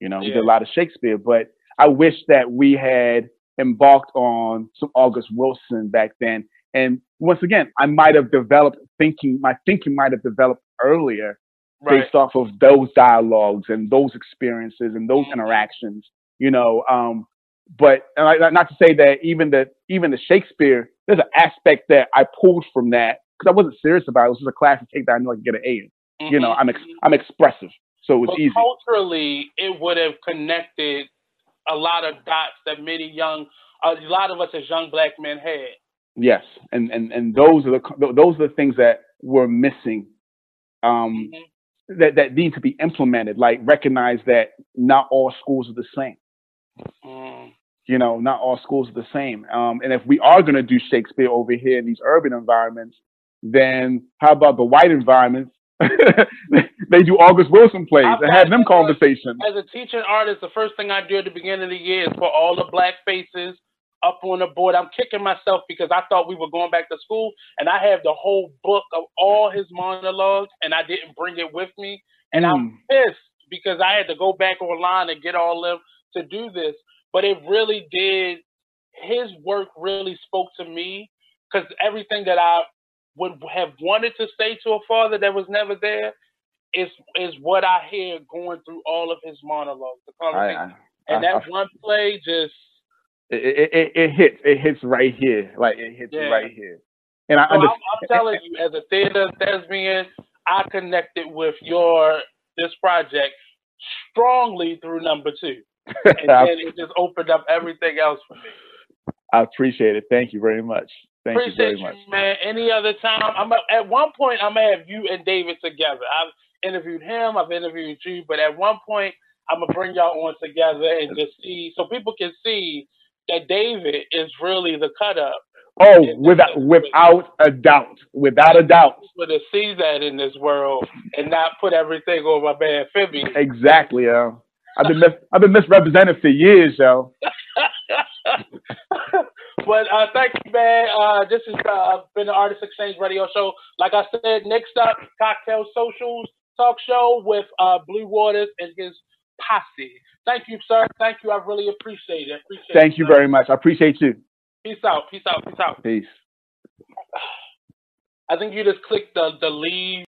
You know, yeah. we did a lot of Shakespeare. But I wish that we had embarked on some August Wilson back then and once again, I might have developed thinking, my thinking might have developed earlier right. based off of those dialogues and those experiences and those mm-hmm. interactions, you know. Um, but not to say that even the even the Shakespeare, there's an aspect that I pulled from that because I wasn't serious about it. It was just a class to take that I knew I could get an A in. Mm-hmm. You know, I'm ex- I'm expressive, so it was but easy. Culturally, it would have connected a lot of dots that many young, a lot of us as young black men had. Yes, and and and those are the those are the things that were missing, um, mm-hmm. that that need to be implemented. Like recognize that not all schools are the same. Mm. You know, not all schools are the same. Um, and if we are going to do Shakespeare over here in these urban environments, then how about the white environments? they do August Wilson plays and have them conversations. As a teaching artist, the first thing I do at the beginning of the year is put all the black faces up on the board. I'm kicking myself because I thought we were going back to school and I have the whole book of all his monologues and I didn't bring it with me. And mm. I'm pissed because I had to go back online and get all of them to do this. But it really did, his work really spoke to me because everything that I would have wanted to say to a father that was never there is is what I hear going through all of his monologues. The conversation. I, I, and that I, one play just it, it, it hits it hits right here, like it hits yeah. right here. And I so understand. I'm, I'm telling you, as a theater thespian, I connected with your this project strongly through number two, and then it just opened up everything else for me. I appreciate it. Thank you very much. Thank appreciate you very much, man. Any other time? I'm at one point I'm gonna have you and David together. I've interviewed him. I've interviewed you, but at one point I'm gonna bring y'all on together and just see so people can see that David is really the cut up. Oh, without without a doubt, without a doubt. To see that in this world and not put everything on my man Fibby. Exactly, yo. I've been mis- I've been misrepresented for years, yo. but uh, thank you, man. Uh, this has uh, been the Artist Exchange Radio Show. Like I said, next up, Cocktail Socials Talk Show with uh, Blue Waters and his posse. Thank you, sir. Thank you. I really appreciate it. Appreciate Thank it, you sir. very much. I appreciate you. Peace out. Peace out. Peace out. Peace. I think you just clicked the the leave